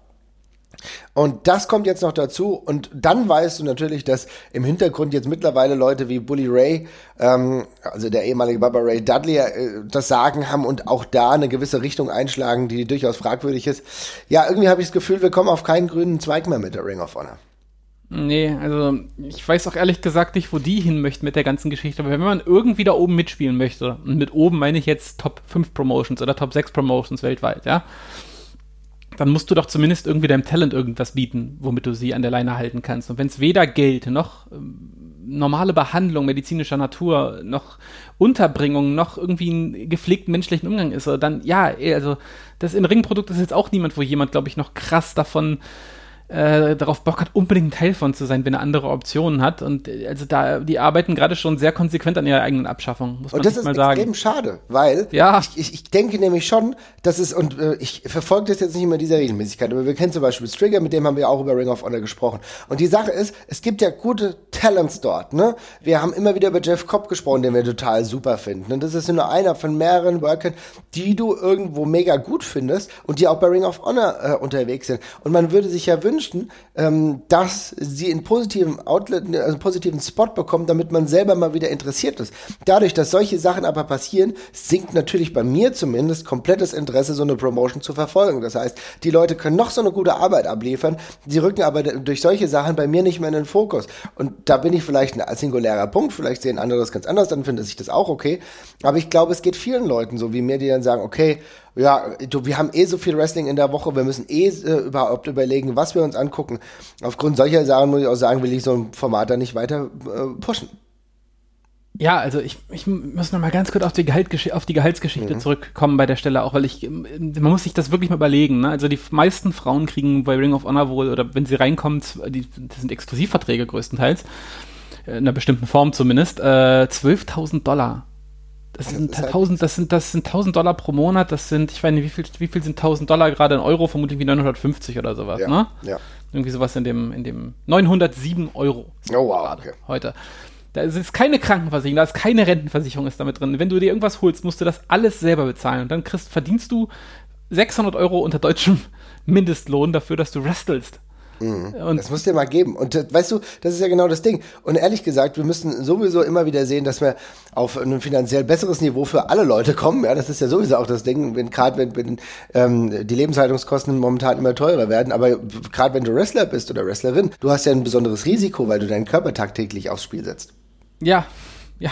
und das kommt jetzt noch dazu. Und dann weißt du natürlich, dass im Hintergrund jetzt mittlerweile Leute wie Bully Ray, ähm, also der ehemalige Baba Ray Dudley, äh, das Sagen haben und auch da eine gewisse Richtung einschlagen, die durchaus fragwürdig ist. Ja, irgendwie habe ich das Gefühl, wir kommen auf keinen grünen Zweig mehr mit der Ring of Honor. Nee, also ich weiß auch ehrlich gesagt nicht, wo die hin möchten mit der ganzen Geschichte. Aber wenn man irgendwie da oben mitspielen möchte, und mit oben meine ich jetzt Top 5 Promotions oder Top 6 Promotions weltweit, ja, dann musst du doch zumindest irgendwie deinem Talent irgendwas bieten, womit du sie an der Leine halten kannst. Und wenn es weder Geld noch ähm, normale Behandlung medizinischer Natur noch Unterbringung noch irgendwie einen gepflegten menschlichen Umgang ist, dann ja, also das in Ringprodukt ist jetzt auch niemand, wo jemand, glaube ich, noch krass davon äh, darauf Bock hat, unbedingt Teil von zu sein, wenn er andere Optionen hat. Und äh, also da, die arbeiten gerade schon sehr konsequent an ihrer eigenen Abschaffung, muss man und das ist mal sagen. extrem schade, weil ja. ich, ich, ich denke nämlich schon, dass es, und äh, ich verfolge das jetzt nicht immer dieser Regelmäßigkeit, aber wir kennen zum Beispiel Strigger, mit dem haben wir auch über Ring of Honor gesprochen. Und die Sache ist, es gibt ja gute Talents dort, ne? Wir haben immer wieder über Jeff Cobb gesprochen, den wir total super finden. Und das ist nur einer von mehreren Workern, die du irgendwo mega gut findest und die auch bei Ring of Honor äh, unterwegs sind. Und man würde sich ja wünschen, wünschen, ähm, dass sie einen positiven Outlet, also einen positiven Spot bekommen, damit man selber mal wieder interessiert ist. Dadurch, dass solche Sachen aber passieren, sinkt natürlich bei mir zumindest komplettes Interesse, so eine Promotion zu verfolgen. Das heißt, die Leute können noch so eine gute Arbeit abliefern, sie rücken aber durch solche Sachen bei mir nicht mehr in den Fokus. Und da bin ich vielleicht ein singulärer Punkt, vielleicht sehen andere das ganz anders, dann finde ich das auch okay. Aber ich glaube, es geht vielen Leuten so wie mir, die dann sagen, okay, ja, du, wir haben eh so viel Wrestling in der Woche, wir müssen eh äh, überhaupt überlegen, was wir uns angucken. Aufgrund solcher Sachen muss ich auch sagen, will ich so ein Format da nicht weiter äh, pushen. Ja, also ich, ich muss noch mal ganz kurz auf die, Gehaltgesch auf die Gehaltsgeschichte mhm. zurückkommen bei der Stelle auch, weil ich, man muss sich das wirklich mal überlegen. Ne? Also die meisten Frauen kriegen bei Ring of Honor wohl, oder wenn sie reinkommen, die, das sind Exklusivverträge größtenteils, in einer bestimmten Form zumindest, äh, 12.000 Dollar das sind, das, 1000, das, sind, das sind 1000 Dollar pro Monat, das sind, ich weiß nicht, wie viel, wie viel sind 1000 Dollar gerade in Euro? Vermutlich wie 950 oder sowas, ja, ne? Ja. Irgendwie sowas in dem, in dem 907 Euro. Oh wow, okay. Heute. Da ist keine Krankenversicherung, da ist keine Rentenversicherung ist damit drin. Wenn du dir irgendwas holst, musst du das alles selber bezahlen. Und dann kriegst, verdienst du 600 Euro unter deutschem Mindestlohn dafür, dass du wrestelst. Mhm. Und das muss dir mal geben. Und das, weißt du, das ist ja genau das Ding. Und ehrlich gesagt, wir müssen sowieso immer wieder sehen, dass wir auf ein finanziell besseres Niveau für alle Leute kommen. Ja, das ist ja sowieso auch das Ding, wenn gerade wenn, wenn ähm, die Lebenshaltungskosten momentan immer teurer werden. Aber gerade wenn du Wrestler bist oder Wrestlerin, du hast ja ein besonderes Risiko, weil du deinen Körper tagtäglich aufs Spiel setzt. Ja, ja,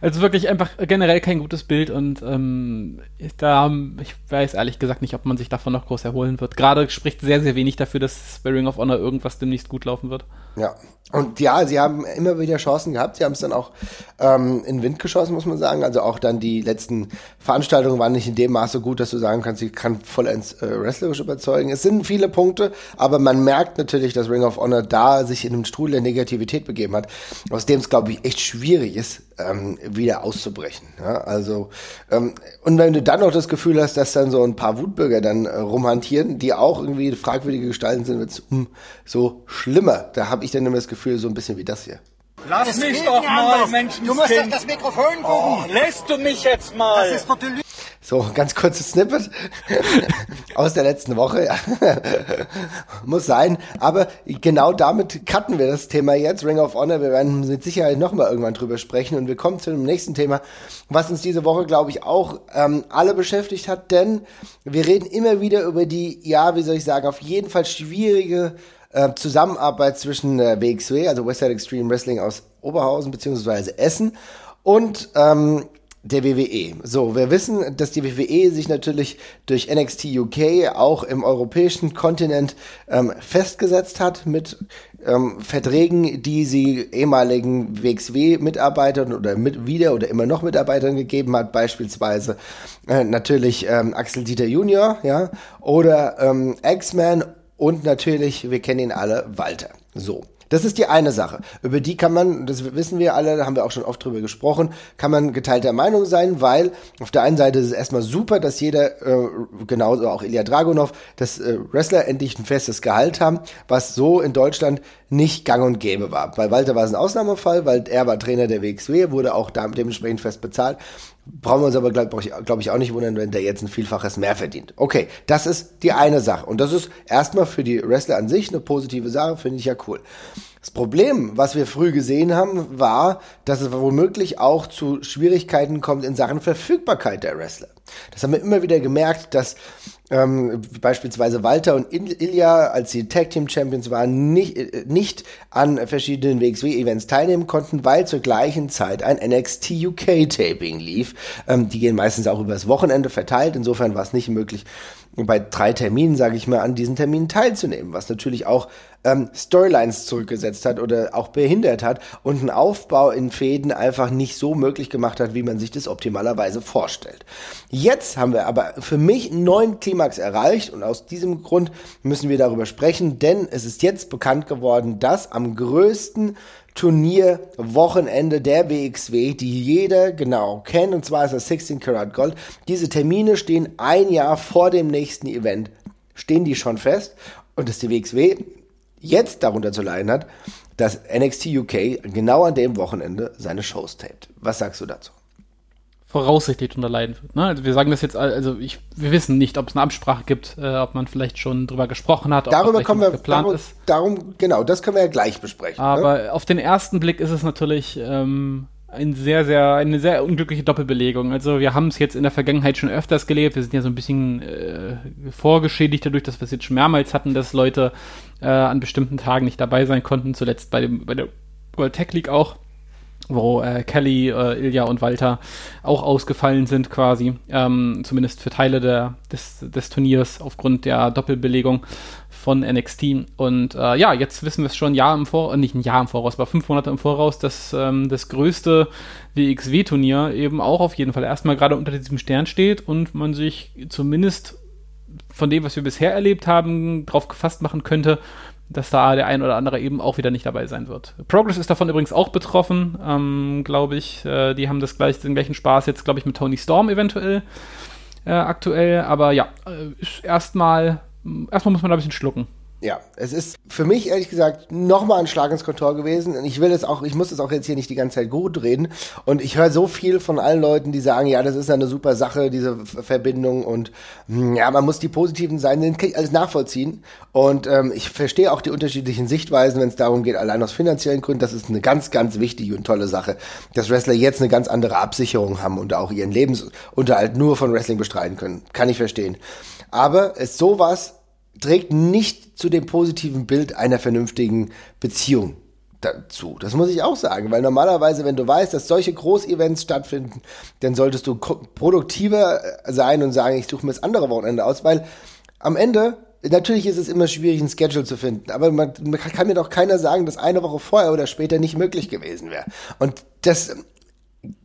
also wirklich einfach generell kein gutes Bild und ähm, da, ich weiß ehrlich gesagt nicht, ob man sich davon noch groß erholen wird. Gerade spricht sehr, sehr wenig dafür, dass Sparing of Honor irgendwas demnächst gut laufen wird. Ja, und ja, sie haben immer wieder Chancen gehabt. Sie haben es dann auch ähm, in Wind geschossen, muss man sagen. Also auch dann die letzten Veranstaltungen waren nicht in dem Maße gut, dass du sagen kannst, sie kann vollends äh, wrestlerisch überzeugen. Es sind viele Punkte, aber man merkt natürlich, dass Ring of Honor da sich in einem Strudel der Negativität begeben hat, aus dem es, glaube ich, echt schwierig ist, ähm, wieder auszubrechen. Ja? Also, ähm, und wenn du dann noch das Gefühl hast, dass dann so ein paar Wutbürger dann äh, rumhantieren, die auch irgendwie fragwürdige Gestalten sind, wird es um, so schlimmer. Da habe ich dann immer das Gefühl, Gefühl so ein bisschen wie das hier. Lass das mich doch mal, Menschen. Du musst auf das Mikrofon gucken. Oh, lässt du mich jetzt mal? Das ist doch die so, ganz kurzes Snippet aus der letzten Woche. Muss sein. Aber genau damit cutten wir das Thema jetzt. Ring of Honor. Wir werden mit Sicherheit nochmal irgendwann drüber sprechen. Und wir kommen zu dem nächsten Thema, was uns diese Woche, glaube ich, auch ähm, alle beschäftigt hat. Denn wir reden immer wieder über die, ja, wie soll ich sagen, auf jeden Fall schwierige äh, Zusammenarbeit zwischen äh, WXW, also Westside Extreme Wrestling aus Oberhausen beziehungsweise Essen und ähm, der WWE. So, wir wissen, dass die WWE sich natürlich durch NXT UK auch im europäischen Kontinent ähm, festgesetzt hat mit ähm, Verträgen, die sie ehemaligen WXW-Mitarbeitern oder mit wieder oder immer noch Mitarbeitern gegeben hat, beispielsweise äh, natürlich ähm, Axel Dieter Junior, ja, oder ähm, X-Men und natürlich, wir kennen ihn alle, Walter. So. Das ist die eine Sache. Über die kann man, das wissen wir alle, da haben wir auch schon oft drüber gesprochen, kann man geteilter Meinung sein, weil auf der einen Seite ist es erstmal super, dass jeder, äh, genauso auch Ilya Dragunov, dass äh, Wrestler endlich ein festes Gehalt haben, was so in Deutschland nicht gang und gäbe war. Bei Walter war es ein Ausnahmefall, weil er war Trainer der WXW, wurde auch dementsprechend fest bezahlt. Brauchen wir uns aber, glaube ich, glaub ich, auch nicht wundern, wenn der jetzt ein Vielfaches mehr verdient. Okay, das ist die eine Sache. Und das ist erstmal für die Wrestler an sich eine positive Sache, finde ich ja cool. Das Problem, was wir früh gesehen haben, war, dass es womöglich auch zu Schwierigkeiten kommt in Sachen Verfügbarkeit der Wrestler. Das haben wir immer wieder gemerkt, dass ähm, beispielsweise Walter und Ilya, als sie Tag Team Champions waren, nicht, äh, nicht an verschiedenen WXW-Events teilnehmen konnten, weil zur gleichen Zeit ein NXT UK Taping lief. Ähm, die gehen meistens auch übers Wochenende verteilt, insofern war es nicht möglich, bei drei Terminen, sage ich mal, an diesen Terminen teilzunehmen, was natürlich auch ähm, Storylines zurückgesetzt hat oder auch behindert hat und einen Aufbau in Fäden einfach nicht so möglich gemacht hat, wie man sich das optimalerweise vorstellt. Jetzt haben wir aber für mich einen neuen Klimax erreicht und aus diesem Grund müssen wir darüber sprechen, denn es ist jetzt bekannt geworden, dass am größten Turnierwochenende der WXW, die jeder genau kennt, und zwar ist das 16 Karat Gold. Diese Termine stehen ein Jahr vor dem nächsten Event, stehen die schon fest und dass die WXW jetzt darunter zu leiden hat, dass NXT UK genau an dem Wochenende seine Shows tapet. Was sagst du dazu? voraussichtlich drunter leiden wird. Ne? Also wir sagen das jetzt, also ich, wir wissen nicht, ob es eine Absprache gibt, äh, ob man vielleicht schon drüber gesprochen hat, ob darüber kommen wir, geplant darum, ist. Darum, genau, das können wir ja gleich besprechen. Aber ne? auf den ersten Blick ist es natürlich ähm, ein sehr, sehr, eine sehr unglückliche Doppelbelegung. Also wir haben es jetzt in der Vergangenheit schon öfters gelebt. Wir sind ja so ein bisschen äh, vorgeschädigt dadurch, dass wir es jetzt schon mehrmals hatten, dass Leute äh, an bestimmten Tagen nicht dabei sein konnten. Zuletzt bei, dem, bei der World Tech League auch wo äh, Kelly, äh, Ilja und Walter auch ausgefallen sind quasi, ähm, zumindest für Teile der, des, des Turniers aufgrund der Doppelbelegung von NXT. Und äh, ja, jetzt wissen wir es schon ein Jahr im Voraus, nicht ein Jahr im Voraus, aber fünf Monate im Voraus, dass ähm, das größte WXW-Turnier eben auch auf jeden Fall erstmal gerade unter diesem Stern steht und man sich zumindest von dem, was wir bisher erlebt haben, drauf gefasst machen könnte, dass da der ein oder andere eben auch wieder nicht dabei sein wird. Progress ist davon übrigens auch betroffen, ähm, glaube ich. Äh, die haben das gleich, den gleichen Spaß jetzt, glaube ich, mit Tony Storm eventuell äh, aktuell. Aber ja, äh, erstmal, erstmal muss man da ein bisschen schlucken. Ja, es ist für mich ehrlich gesagt nochmal ein Schlag ins Kontor gewesen. Und ich will es auch, ich muss es auch jetzt hier nicht die ganze Zeit gut reden. Und ich höre so viel von allen Leuten, die sagen, ja, das ist eine super Sache, diese Verbindung. Und hm, ja, man muss die positiven Seiten alles nachvollziehen. Und ähm, ich verstehe auch die unterschiedlichen Sichtweisen, wenn es darum geht, allein aus finanziellen Gründen. Das ist eine ganz, ganz wichtige und tolle Sache, dass Wrestler jetzt eine ganz andere Absicherung haben und auch ihren Lebensunterhalt nur von Wrestling bestreiten können. Kann ich verstehen. Aber es sowas trägt nicht zu dem positiven Bild einer vernünftigen Beziehung dazu. Das muss ich auch sagen, weil normalerweise, wenn du weißt, dass solche Großevents stattfinden, dann solltest du produktiver sein und sagen, ich suche mir das andere Wochenende aus, weil am Ende Natürlich ist es immer schwierig, ein Schedule zu finden, aber man, man kann mir doch keiner sagen, dass eine Woche vorher oder später nicht möglich gewesen wäre. Und das,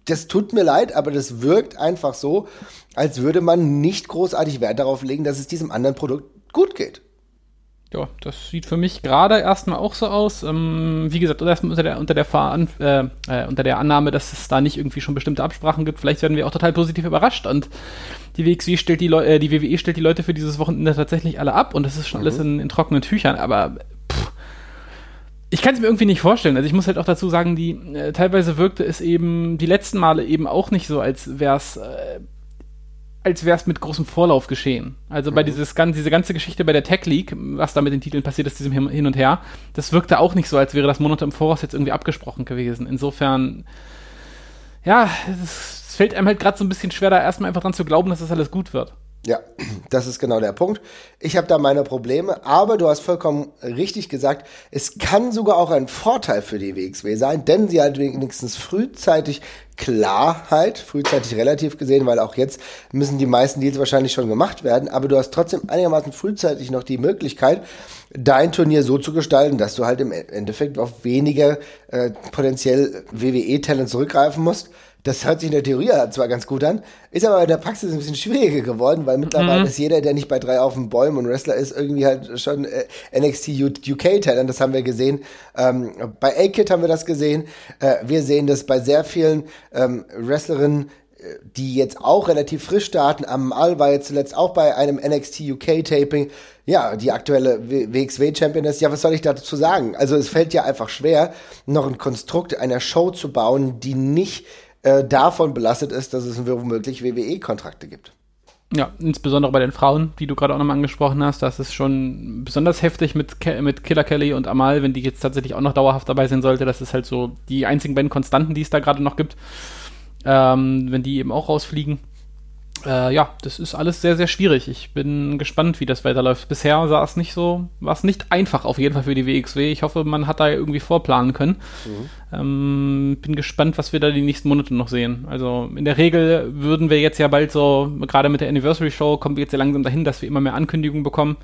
das tut mir leid, aber das wirkt einfach so, als würde man nicht großartig Wert darauf legen, dass es diesem anderen Produkt gut geht. Ja, das sieht für mich gerade erstmal auch so aus. Ähm, wie gesagt, erstmal unter der, unter, der äh, äh, unter der Annahme, dass es da nicht irgendwie schon bestimmte Absprachen gibt. Vielleicht werden wir auch total positiv überrascht und die WXW stellt die, äh, die WWE stellt die Leute für dieses Wochenende tatsächlich alle ab und das ist schon mhm. alles in, in, trockenen Tüchern. Aber pff, ich kann es mir irgendwie nicht vorstellen. Also ich muss halt auch dazu sagen, die äh, teilweise wirkte es eben die letzten Male eben auch nicht so, als wäre es äh, als wäre es mit großem Vorlauf geschehen. Also bei mhm. dieses, diese ganze Geschichte bei der Tech League, was da mit den Titeln passiert ist, diesem Hin und Her, das wirkte auch nicht so, als wäre das Monate im Voraus jetzt irgendwie abgesprochen gewesen. Insofern, ja, es fällt einem halt gerade so ein bisschen schwer, da erstmal einfach dran zu glauben, dass das alles gut wird. Ja, das ist genau der Punkt. Ich habe da meine Probleme, aber du hast vollkommen richtig gesagt, es kann sogar auch ein Vorteil für die WXW sein, denn sie hat wenigstens frühzeitig Klarheit, frühzeitig relativ gesehen, weil auch jetzt müssen die meisten Deals wahrscheinlich schon gemacht werden, aber du hast trotzdem einigermaßen frühzeitig noch die Möglichkeit, dein Turnier so zu gestalten, dass du halt im Endeffekt auf weniger äh, potenziell WWE-Talent zurückgreifen musst das hört sich in der Theorie zwar ganz gut an, ist aber in der Praxis ein bisschen schwieriger geworden, weil mittlerweile mhm. ist jeder, der nicht bei drei auf dem Bäumen und Wrestler ist, irgendwie halt schon äh, NXT UK-Talent. Das haben wir gesehen. Ähm, bei A-Kid haben wir das gesehen. Äh, wir sehen das bei sehr vielen ähm, Wrestlerinnen, äh, die jetzt auch relativ frisch starten. Amal war jetzt zuletzt auch bei einem NXT UK Taping. Ja, die aktuelle WXW Champion ist. Ja, was soll ich dazu sagen? Also es fällt ja einfach schwer, noch ein Konstrukt einer Show zu bauen, die nicht äh, davon belastet ist, dass es womöglich WWE-Kontrakte gibt. Ja, insbesondere bei den Frauen, die du gerade auch nochmal angesprochen hast, das ist schon besonders heftig mit, Ke mit Killer Kelly und Amal, wenn die jetzt tatsächlich auch noch dauerhaft dabei sein sollte. Das ist halt so die einzigen beiden Konstanten, die es da gerade noch gibt. Ähm, wenn die eben auch rausfliegen äh, ja, das ist alles sehr, sehr schwierig. Ich bin gespannt, wie das weiterläuft. Bisher sah es nicht so, war es nicht einfach auf jeden Fall für die WXW. Ich hoffe, man hat da irgendwie vorplanen können. Mhm. Ähm, bin gespannt, was wir da die nächsten Monate noch sehen. Also in der Regel würden wir jetzt ja bald so, gerade mit der Anniversary Show, kommen wir jetzt ja langsam dahin, dass wir immer mehr Ankündigungen bekommen.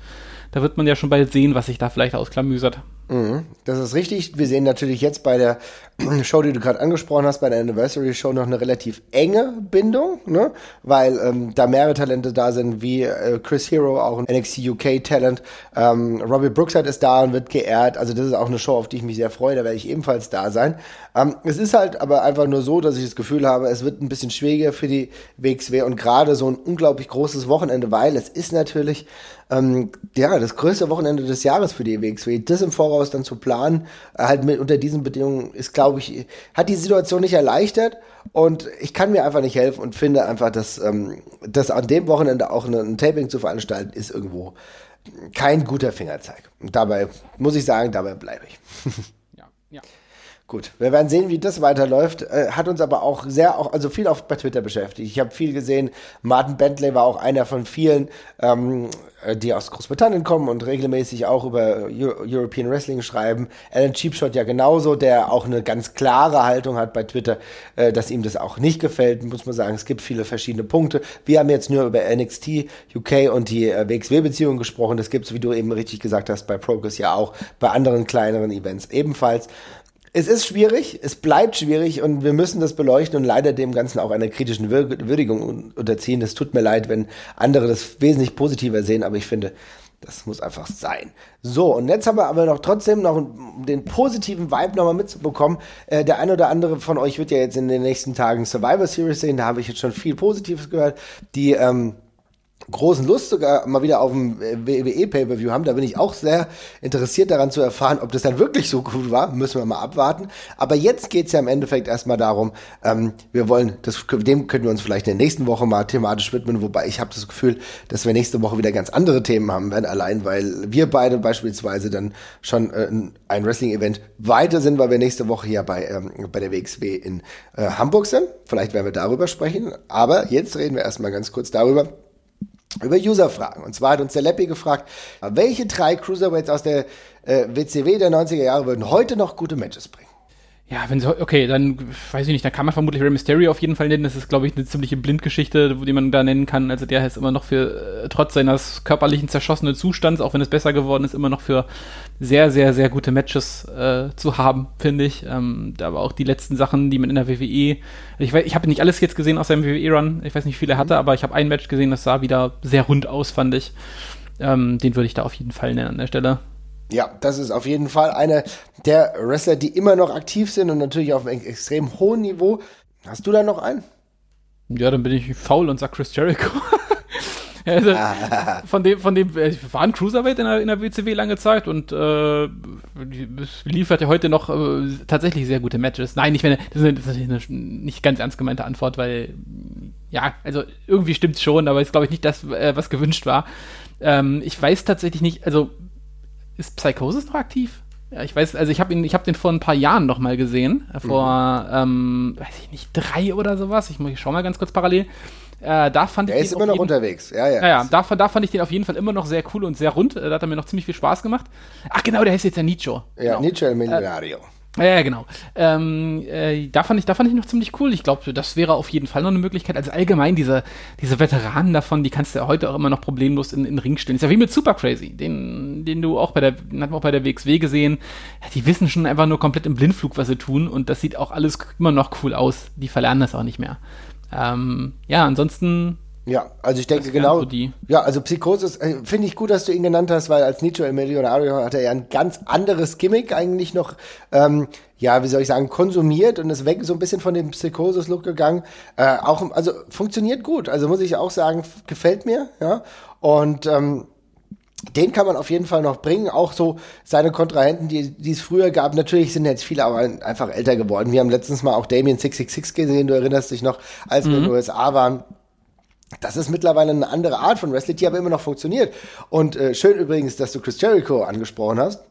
Da wird man ja schon bald sehen, was sich da vielleicht ausklamüsert. Mhm, das ist richtig. Wir sehen natürlich jetzt bei der Show, die du gerade angesprochen hast, bei der Anniversary Show noch eine relativ enge Bindung, ne? weil ähm, da mehrere Talente da sind, wie äh, Chris Hero, auch ein NXT UK Talent. Ähm, Robbie Brookside ist da und wird geehrt. Also das ist auch eine Show, auf die ich mich sehr freue. Da werde ich ebenfalls da sein. Ähm, es ist halt aber einfach nur so, dass ich das Gefühl habe, es wird ein bisschen schwieriger für die WXW und gerade so ein unglaublich großes Wochenende, weil es ist natürlich ähm, ja das größte Wochenende des Jahres für die WXW. Das im Voraus dann zu planen, äh, halt mit unter diesen Bedingungen ist, glaube ich, hat die Situation nicht erleichtert und ich kann mir einfach nicht helfen und finde einfach, dass ähm, das an dem Wochenende auch ein, ein Taping zu veranstalten ist irgendwo kein guter Fingerzeig. Und dabei muss ich sagen, dabei bleibe ich. Gut, wir werden sehen, wie das weiterläuft. Äh, hat uns aber auch sehr, auch, also viel auch bei Twitter beschäftigt. Ich habe viel gesehen. Martin Bentley war auch einer von vielen, ähm, äh, die aus Großbritannien kommen und regelmäßig auch über Euro European Wrestling schreiben. Alan Cheapshot ja genauso, der auch eine ganz klare Haltung hat bei Twitter, äh, dass ihm das auch nicht gefällt, muss man sagen. Es gibt viele verschiedene Punkte. Wir haben jetzt nur über NXT UK und die äh, WXW-Beziehung gesprochen. Das gibt es, wie du eben richtig gesagt hast, bei Progress ja auch, bei anderen kleineren Events ebenfalls es ist schwierig, es bleibt schwierig und wir müssen das beleuchten und leider dem Ganzen auch einer kritischen Würdigung unterziehen. Es tut mir leid, wenn andere das wesentlich positiver sehen, aber ich finde, das muss einfach sein. So, und jetzt haben wir aber noch trotzdem noch den positiven Vibe nochmal mitzubekommen. Äh, der ein oder andere von euch wird ja jetzt in den nächsten Tagen Survivor Series sehen. Da habe ich jetzt schon viel Positives gehört. Die ähm, großen Lust sogar mal wieder auf dem WWE Pay-Per-View haben. Da bin ich auch sehr interessiert daran zu erfahren, ob das dann wirklich so gut war. Müssen wir mal abwarten. Aber jetzt geht's ja im Endeffekt erstmal darum, ähm, wir wollen, das, dem können wir uns vielleicht in der nächsten Woche mal thematisch widmen, wobei ich habe das Gefühl, dass wir nächste Woche wieder ganz andere Themen haben werden, allein weil wir beide beispielsweise dann schon äh, ein Wrestling-Event weiter sind, weil wir nächste Woche hier bei, ähm, bei der WXW in äh, Hamburg sind. Vielleicht werden wir darüber sprechen. Aber jetzt reden wir erstmal ganz kurz darüber, über User-Fragen. Und zwar hat uns der Leppi gefragt, welche drei Cruiserweights aus der äh, WCW der 90er Jahre würden heute noch gute Matches bringen? Ja, wenn sie, okay, dann weiß ich nicht, dann kann man vermutlich Rey Mysterio auf jeden Fall nennen. Das ist, glaube ich, eine ziemliche Blindgeschichte, die man da nennen kann. Also der ist immer noch für, äh, trotz seines körperlichen zerschossenen Zustands, auch wenn es besser geworden ist, immer noch für sehr, sehr, sehr gute Matches äh, zu haben, finde ich. Ähm, aber auch die letzten Sachen, die man in der WWE, ich, weiß, ich habe nicht alles jetzt gesehen aus seinem WWE-Run, ich weiß nicht, wie viele er hatte, aber ich habe ein Match gesehen, das sah wieder sehr rund aus, fand ich. Ähm, den würde ich da auf jeden Fall nennen an der Stelle. Ja, das ist auf jeden Fall einer der Wrestler, die immer noch aktiv sind und natürlich auf einem extrem hohen Niveau. Hast du da noch einen? Ja, dann bin ich faul und sag Chris Jericho. also, von dem, von dem, äh, war ein Cruiserweight in der, in der WCW lange Zeit und äh, liefert ja heute noch äh, tatsächlich sehr gute Matches. Nein, ich meine, das ist, das ist eine nicht ganz ernst gemeinte Antwort, weil ja, also irgendwie stimmt's schon, aber ist glaube ich nicht das, äh, was gewünscht war. Ähm, ich weiß tatsächlich nicht, also ist Psychosis noch aktiv? Ja, ich weiß, also ich habe ihn, ich habe den vor ein paar Jahren noch mal gesehen, vor, mhm. ähm, weiß ich nicht, drei oder sowas. Ich, ich schau mal ganz kurz parallel. Äh, da fand der ich ist immer noch unterwegs. Ja, ja. Naja, da, da fand ich den auf jeden Fall immer noch sehr cool und sehr rund. Äh, da hat er mir noch ziemlich viel Spaß gemacht. Ach genau, der heißt jetzt ja Nietzsche. Ja, genau. Nietzsche El Milionario. Ja, ja, genau. Ähm, äh, da, fand ich, da fand ich noch ziemlich cool. Ich glaube, das wäre auf jeden Fall noch eine Möglichkeit. Also allgemein, diese, diese Veteranen davon, die kannst du ja heute auch immer noch problemlos in, in den Ring stellen. Ist ja wie mit Super Crazy, den, den du auch bei der, den hatten wir auch bei der WXW gesehen. Die wissen schon einfach nur komplett im Blindflug, was sie tun. Und das sieht auch alles immer noch cool aus. Die verlernen das auch nicht mehr. Ähm, ja, ansonsten ja, also ich denke genau. So die. Ja, also Psychosis äh, finde ich gut, dass du ihn genannt hast, weil als Nietzsche El Milionario hat er ja ein ganz anderes Gimmick eigentlich noch, ähm, ja, wie soll ich sagen, konsumiert und ist weg so ein bisschen von dem Psychosis-Look gegangen. Äh, auch, also funktioniert gut. Also muss ich auch sagen, gefällt mir, ja. Und ähm, den kann man auf jeden Fall noch bringen. Auch so seine Kontrahenten, die, die es früher gab. Natürlich sind jetzt viele aber einfach älter geworden. Wir haben letztens mal auch Damien 666 gesehen. Du erinnerst dich noch, als wir in den mhm. USA waren. Das ist mittlerweile eine andere Art von Wrestling, die aber immer noch funktioniert. Und äh, schön übrigens, dass du Chris Jericho angesprochen hast.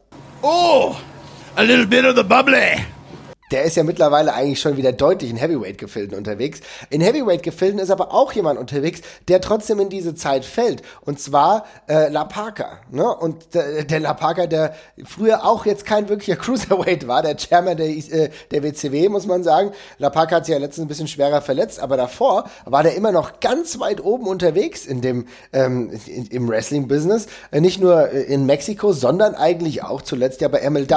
Oh, a little bit of the bubbly der ist ja mittlerweile eigentlich schon wieder deutlich in Heavyweight-Gefilden unterwegs. In Heavyweight-Gefilden ist aber auch jemand unterwegs, der trotzdem in diese Zeit fällt. Und zwar äh, La Parker. Ne? Und der, der La Parker, der früher auch jetzt kein wirklicher Cruiserweight war, der Chairman der, äh, der WCW, muss man sagen. La Parker hat sich ja letztens ein bisschen schwerer verletzt, aber davor war der immer noch ganz weit oben unterwegs in dem ähm, in, im Wrestling-Business. Äh, nicht nur äh, in Mexiko, sondern eigentlich auch zuletzt ja bei MLW.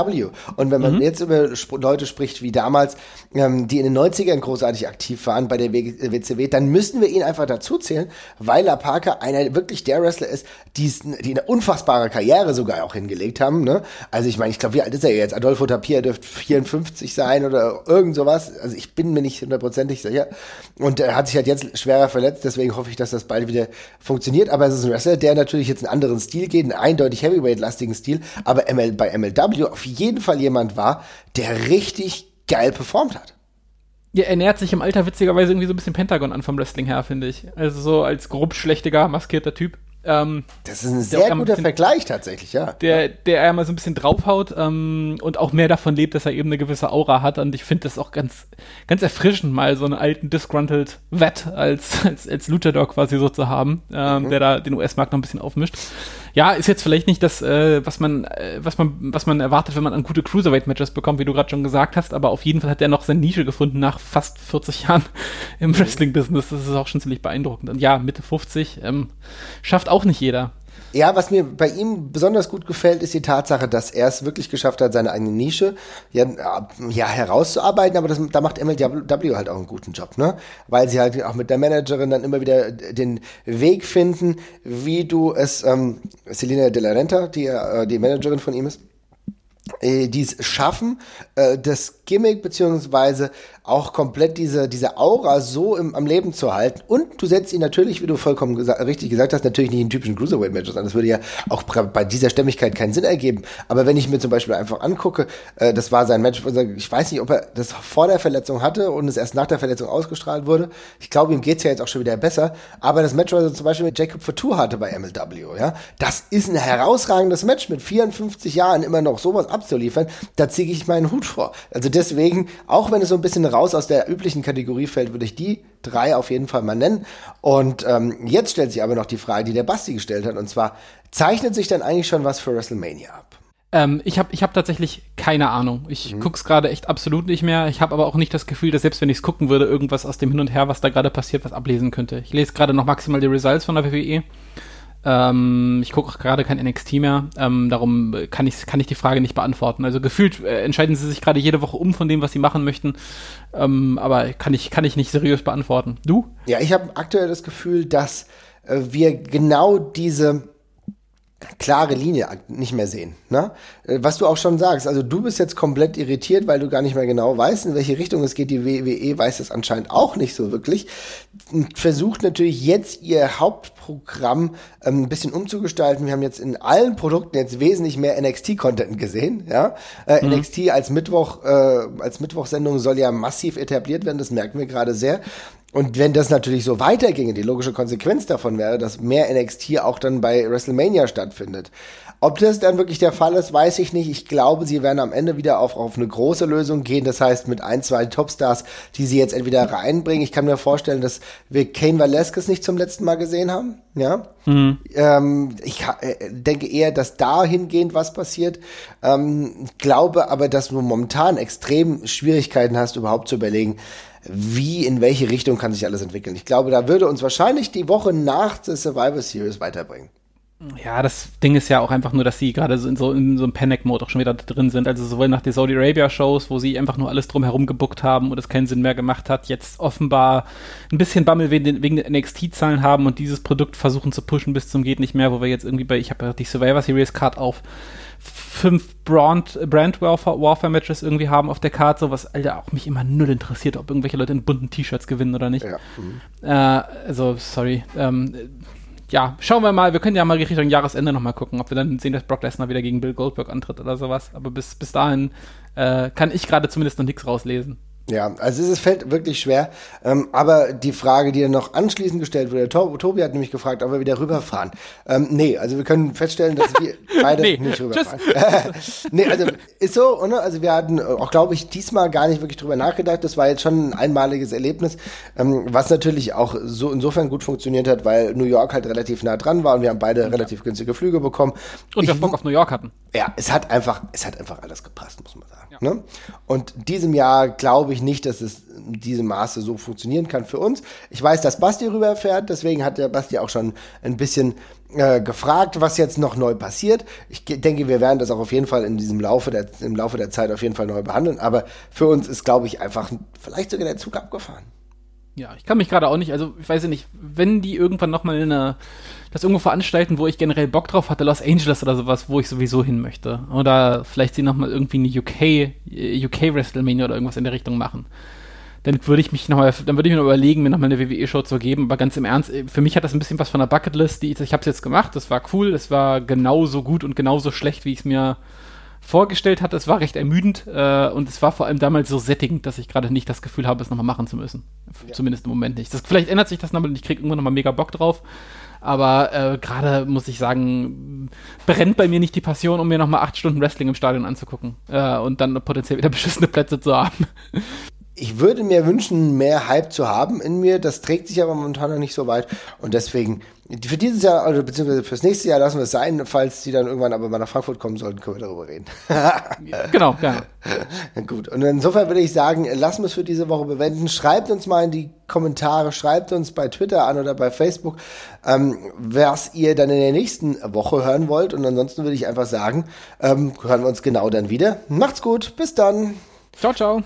Und wenn man mhm. jetzt über Sp Leute spricht, wie damals, ähm, die in den 90ern großartig aktiv waren bei der WCW, dann müssen wir ihn einfach dazu zählen, weil La Parker einer wirklich der Wrestler ist, die, die eine unfassbare Karriere sogar auch hingelegt haben. Ne? Also ich meine, ich glaube, wie alt ist er jetzt? Adolfo Tapia dürfte 54 sein oder irgend sowas. Also ich bin mir nicht hundertprozentig sicher. Und er hat sich halt jetzt schwerer verletzt, deswegen hoffe ich, dass das bald wieder funktioniert. Aber es ist ein Wrestler, der natürlich jetzt einen anderen Stil geht, einen eindeutig Heavyweight-lastigen Stil, aber ML, bei MLW auf jeden Fall jemand war, der richtig geil performt hat. Ja, er nähert sich im Alter witzigerweise irgendwie so ein bisschen Pentagon an vom Wrestling her, finde ich. Also so als grob schlechtiger, maskierter Typ. Ähm, das ist ein sehr guter bisschen, Vergleich tatsächlich, ja. Der, der er mal so ein bisschen draufhaut ähm, und auch mehr davon lebt, dass er eben eine gewisse Aura hat. Und ich finde das auch ganz, ganz erfrischend, mal so einen alten disgruntled Vet als, als, als Luchador quasi so zu haben, ähm, mhm. der da den US-Markt noch ein bisschen aufmischt ja, ist jetzt vielleicht nicht das, äh, was man, äh, was man, was man erwartet, wenn man an gute Cruiserweight-Matches bekommt, wie du gerade schon gesagt hast, aber auf jeden Fall hat er noch seine Nische gefunden nach fast 40 Jahren im Wrestling-Business. Das ist auch schon ziemlich beeindruckend. Und ja, Mitte 50 ähm, schafft auch nicht jeder. Ja, was mir bei ihm besonders gut gefällt, ist die Tatsache, dass er es wirklich geschafft hat, seine eigene Nische ja, ja herauszuarbeiten, aber das, da macht MLW halt auch einen guten Job, ne? Weil sie halt auch mit der Managerin dann immer wieder den Weg finden, wie du es, ähm, Selina De La Renta, die, äh, die Managerin von ihm ist, äh, die es schaffen, äh, das Gimmick beziehungsweise auch komplett diese, diese Aura so im, am Leben zu halten. Und du setzt ihn natürlich, wie du vollkommen gesa richtig gesagt hast, natürlich nicht in typischen Cruiserweight-Matches an. Das würde ja auch bei dieser Stämmigkeit keinen Sinn ergeben. Aber wenn ich mir zum Beispiel einfach angucke, äh, das war sein Match, ich weiß nicht, ob er das vor der Verletzung hatte und es erst nach der Verletzung ausgestrahlt wurde. Ich glaube, ihm geht's ja jetzt auch schon wieder besser. Aber das Match, was er zum Beispiel mit Jacob Fatou hatte bei MLW, ja, das ist ein herausragendes Match mit 54 Jahren immer noch sowas abzuliefern. Da ziehe ich meinen Hut vor. Also deswegen, auch wenn es so ein bisschen raus aus der üblichen Kategorie fällt, würde ich die drei auf jeden Fall mal nennen. Und ähm, jetzt stellt sich aber noch die Frage, die der Basti gestellt hat, und zwar, zeichnet sich dann eigentlich schon was für WrestleMania ab? Ähm, ich habe ich hab tatsächlich keine Ahnung. Ich mhm. guck's gerade echt absolut nicht mehr. Ich habe aber auch nicht das Gefühl, dass selbst wenn ich es gucken würde, irgendwas aus dem Hin und Her, was da gerade passiert, was ablesen könnte. Ich lese gerade noch maximal die Results von der WWE. Ähm, ich gucke auch gerade kein NXT mehr, ähm, darum kann ich, kann ich die Frage nicht beantworten. Also gefühlt äh, entscheiden sie sich gerade jede Woche um von dem, was sie machen möchten, ähm, aber kann ich, kann ich nicht seriös beantworten. Du? Ja, ich habe aktuell das Gefühl, dass äh, wir genau diese klare Linie nicht mehr sehen. Ne? Äh, was du auch schon sagst, also du bist jetzt komplett irritiert, weil du gar nicht mehr genau weißt, in welche Richtung es geht. Die WWE weiß es anscheinend auch nicht so wirklich. Versucht natürlich jetzt ihr Hauptprogramm ähm, ein bisschen umzugestalten. Wir haben jetzt in allen Produkten jetzt wesentlich mehr NXT-Content gesehen. Ja? Äh, mhm. NXT als Mittwoch, äh, als Mittwochsendung soll ja massiv etabliert werden, das merken wir gerade sehr. Und wenn das natürlich so weiterginge, die logische Konsequenz davon wäre, dass mehr NXT auch dann bei WrestleMania stattfindet. Ob das dann wirklich der Fall ist, weiß ich nicht. Ich glaube, sie werden am Ende wieder auf, auf eine große Lösung gehen. Das heißt, mit ein, zwei Topstars, die sie jetzt entweder reinbringen. Ich kann mir vorstellen, dass wir Kane Velasquez nicht zum letzten Mal gesehen haben. Ja. Mhm. Ähm, ich äh, denke eher, dass dahingehend was passiert. Ähm, glaube aber, dass du momentan extrem Schwierigkeiten hast, überhaupt zu überlegen, wie, in welche Richtung kann sich alles entwickeln. Ich glaube, da würde uns wahrscheinlich die Woche nach der Survivor Series weiterbringen. Ja, das Ding ist ja auch einfach nur, dass sie gerade so in so, in so einem Panic-Mode auch schon wieder drin sind. Also sowohl nach den Saudi Arabia-Shows, wo sie einfach nur alles drumherum gebuckt haben und es keinen Sinn mehr gemacht hat, jetzt offenbar ein bisschen Bammel wegen den, wegen den NXT-Zahlen haben und dieses Produkt versuchen zu pushen bis zum geht nicht mehr, wo wir jetzt irgendwie bei, ich habe ja die Survivor Series Card auf fünf Brand, Brand Warfare, Warfare Matches irgendwie haben auf der Karte, so was Alter auch mich immer null interessiert, ob irgendwelche Leute in bunten T-Shirts gewinnen oder nicht. Ja. Mhm. Äh, also sorry. Ähm, ja, schauen wir mal. Wir können ja mal Richtung Jahresende nochmal gucken, ob wir dann sehen, dass Brock Lesnar wieder gegen Bill Goldberg antritt oder sowas. Aber bis, bis dahin äh, kann ich gerade zumindest noch nichts rauslesen. Ja, also es fällt wirklich schwer. Ähm, aber die Frage, die dann noch anschließend gestellt wurde, Tobi, Tobi hat nämlich gefragt, ob wir wieder rüberfahren. Ähm, nee, also wir können feststellen, dass wir beide nee, nicht rüberfahren. nee, also ist so, oder? Also wir hatten auch, glaube ich, diesmal gar nicht wirklich drüber nachgedacht. Das war jetzt schon ein einmaliges Erlebnis, ähm, was natürlich auch so insofern gut funktioniert hat, weil New York halt relativ nah dran war und wir haben beide ja. relativ günstige Flüge bekommen. Und wir Bock auf New York hatten. Ja, es hat einfach, es hat einfach alles gepasst, muss man sagen. Ja. Ne? Und diesem Jahr glaube ich nicht, dass es in diesem Maße so funktionieren kann für uns. Ich weiß, dass Basti rüberfährt, deswegen hat der Basti auch schon ein bisschen äh, gefragt, was jetzt noch neu passiert. Ich denke, wir werden das auch auf jeden Fall in diesem Laufe der, im Laufe der Zeit auf jeden Fall neu behandeln. Aber für uns ist, glaube ich, einfach vielleicht sogar der Zug abgefahren. Ja, ich kann mich gerade auch nicht, also ich weiß ja nicht, wenn die irgendwann nochmal eine, das irgendwo veranstalten, wo ich generell Bock drauf hatte, Los Angeles oder sowas, wo ich sowieso hin möchte. Oder vielleicht sie nochmal irgendwie eine UK, äh, UK WrestleMania oder irgendwas in der Richtung machen. Dann würde ich mich nochmal, dann würde ich mir noch überlegen, mir nochmal eine WWE-Show zu geben. Aber ganz im Ernst, äh, für mich hat das ein bisschen was von der Bucketlist. Die, ich habe es jetzt gemacht, das war cool, das war genauso gut und genauso schlecht, wie ich es mir vorgestellt hatte. Es war recht ermüdend äh, und es war vor allem damals so sättigend, dass ich gerade nicht das Gefühl habe, es nochmal machen zu müssen. Ja. Zumindest im Moment nicht. Das, vielleicht ändert sich das nochmal und ich kriege irgendwann nochmal mega Bock drauf. Aber äh, gerade muss ich sagen, brennt bei mir nicht die Passion, um mir nochmal acht Stunden Wrestling im Stadion anzugucken äh, und dann potenziell wieder beschissene Plätze zu haben. Ich würde mir wünschen, mehr Hype zu haben in mir. Das trägt sich aber momentan noch nicht so weit. Und deswegen für dieses Jahr, oder beziehungsweise fürs nächste Jahr lassen wir es sein, falls die dann irgendwann aber mal nach Frankfurt kommen sollten, können wir darüber reden. genau, ja. Gut, und insofern würde ich sagen, lassen wir es für diese Woche bewenden. Schreibt uns mal in die Kommentare, schreibt uns bei Twitter an oder bei Facebook, ähm, was ihr dann in der nächsten Woche hören wollt. Und ansonsten würde ich einfach sagen, ähm, hören wir uns genau dann wieder. Macht's gut, bis dann. Ciao, ciao.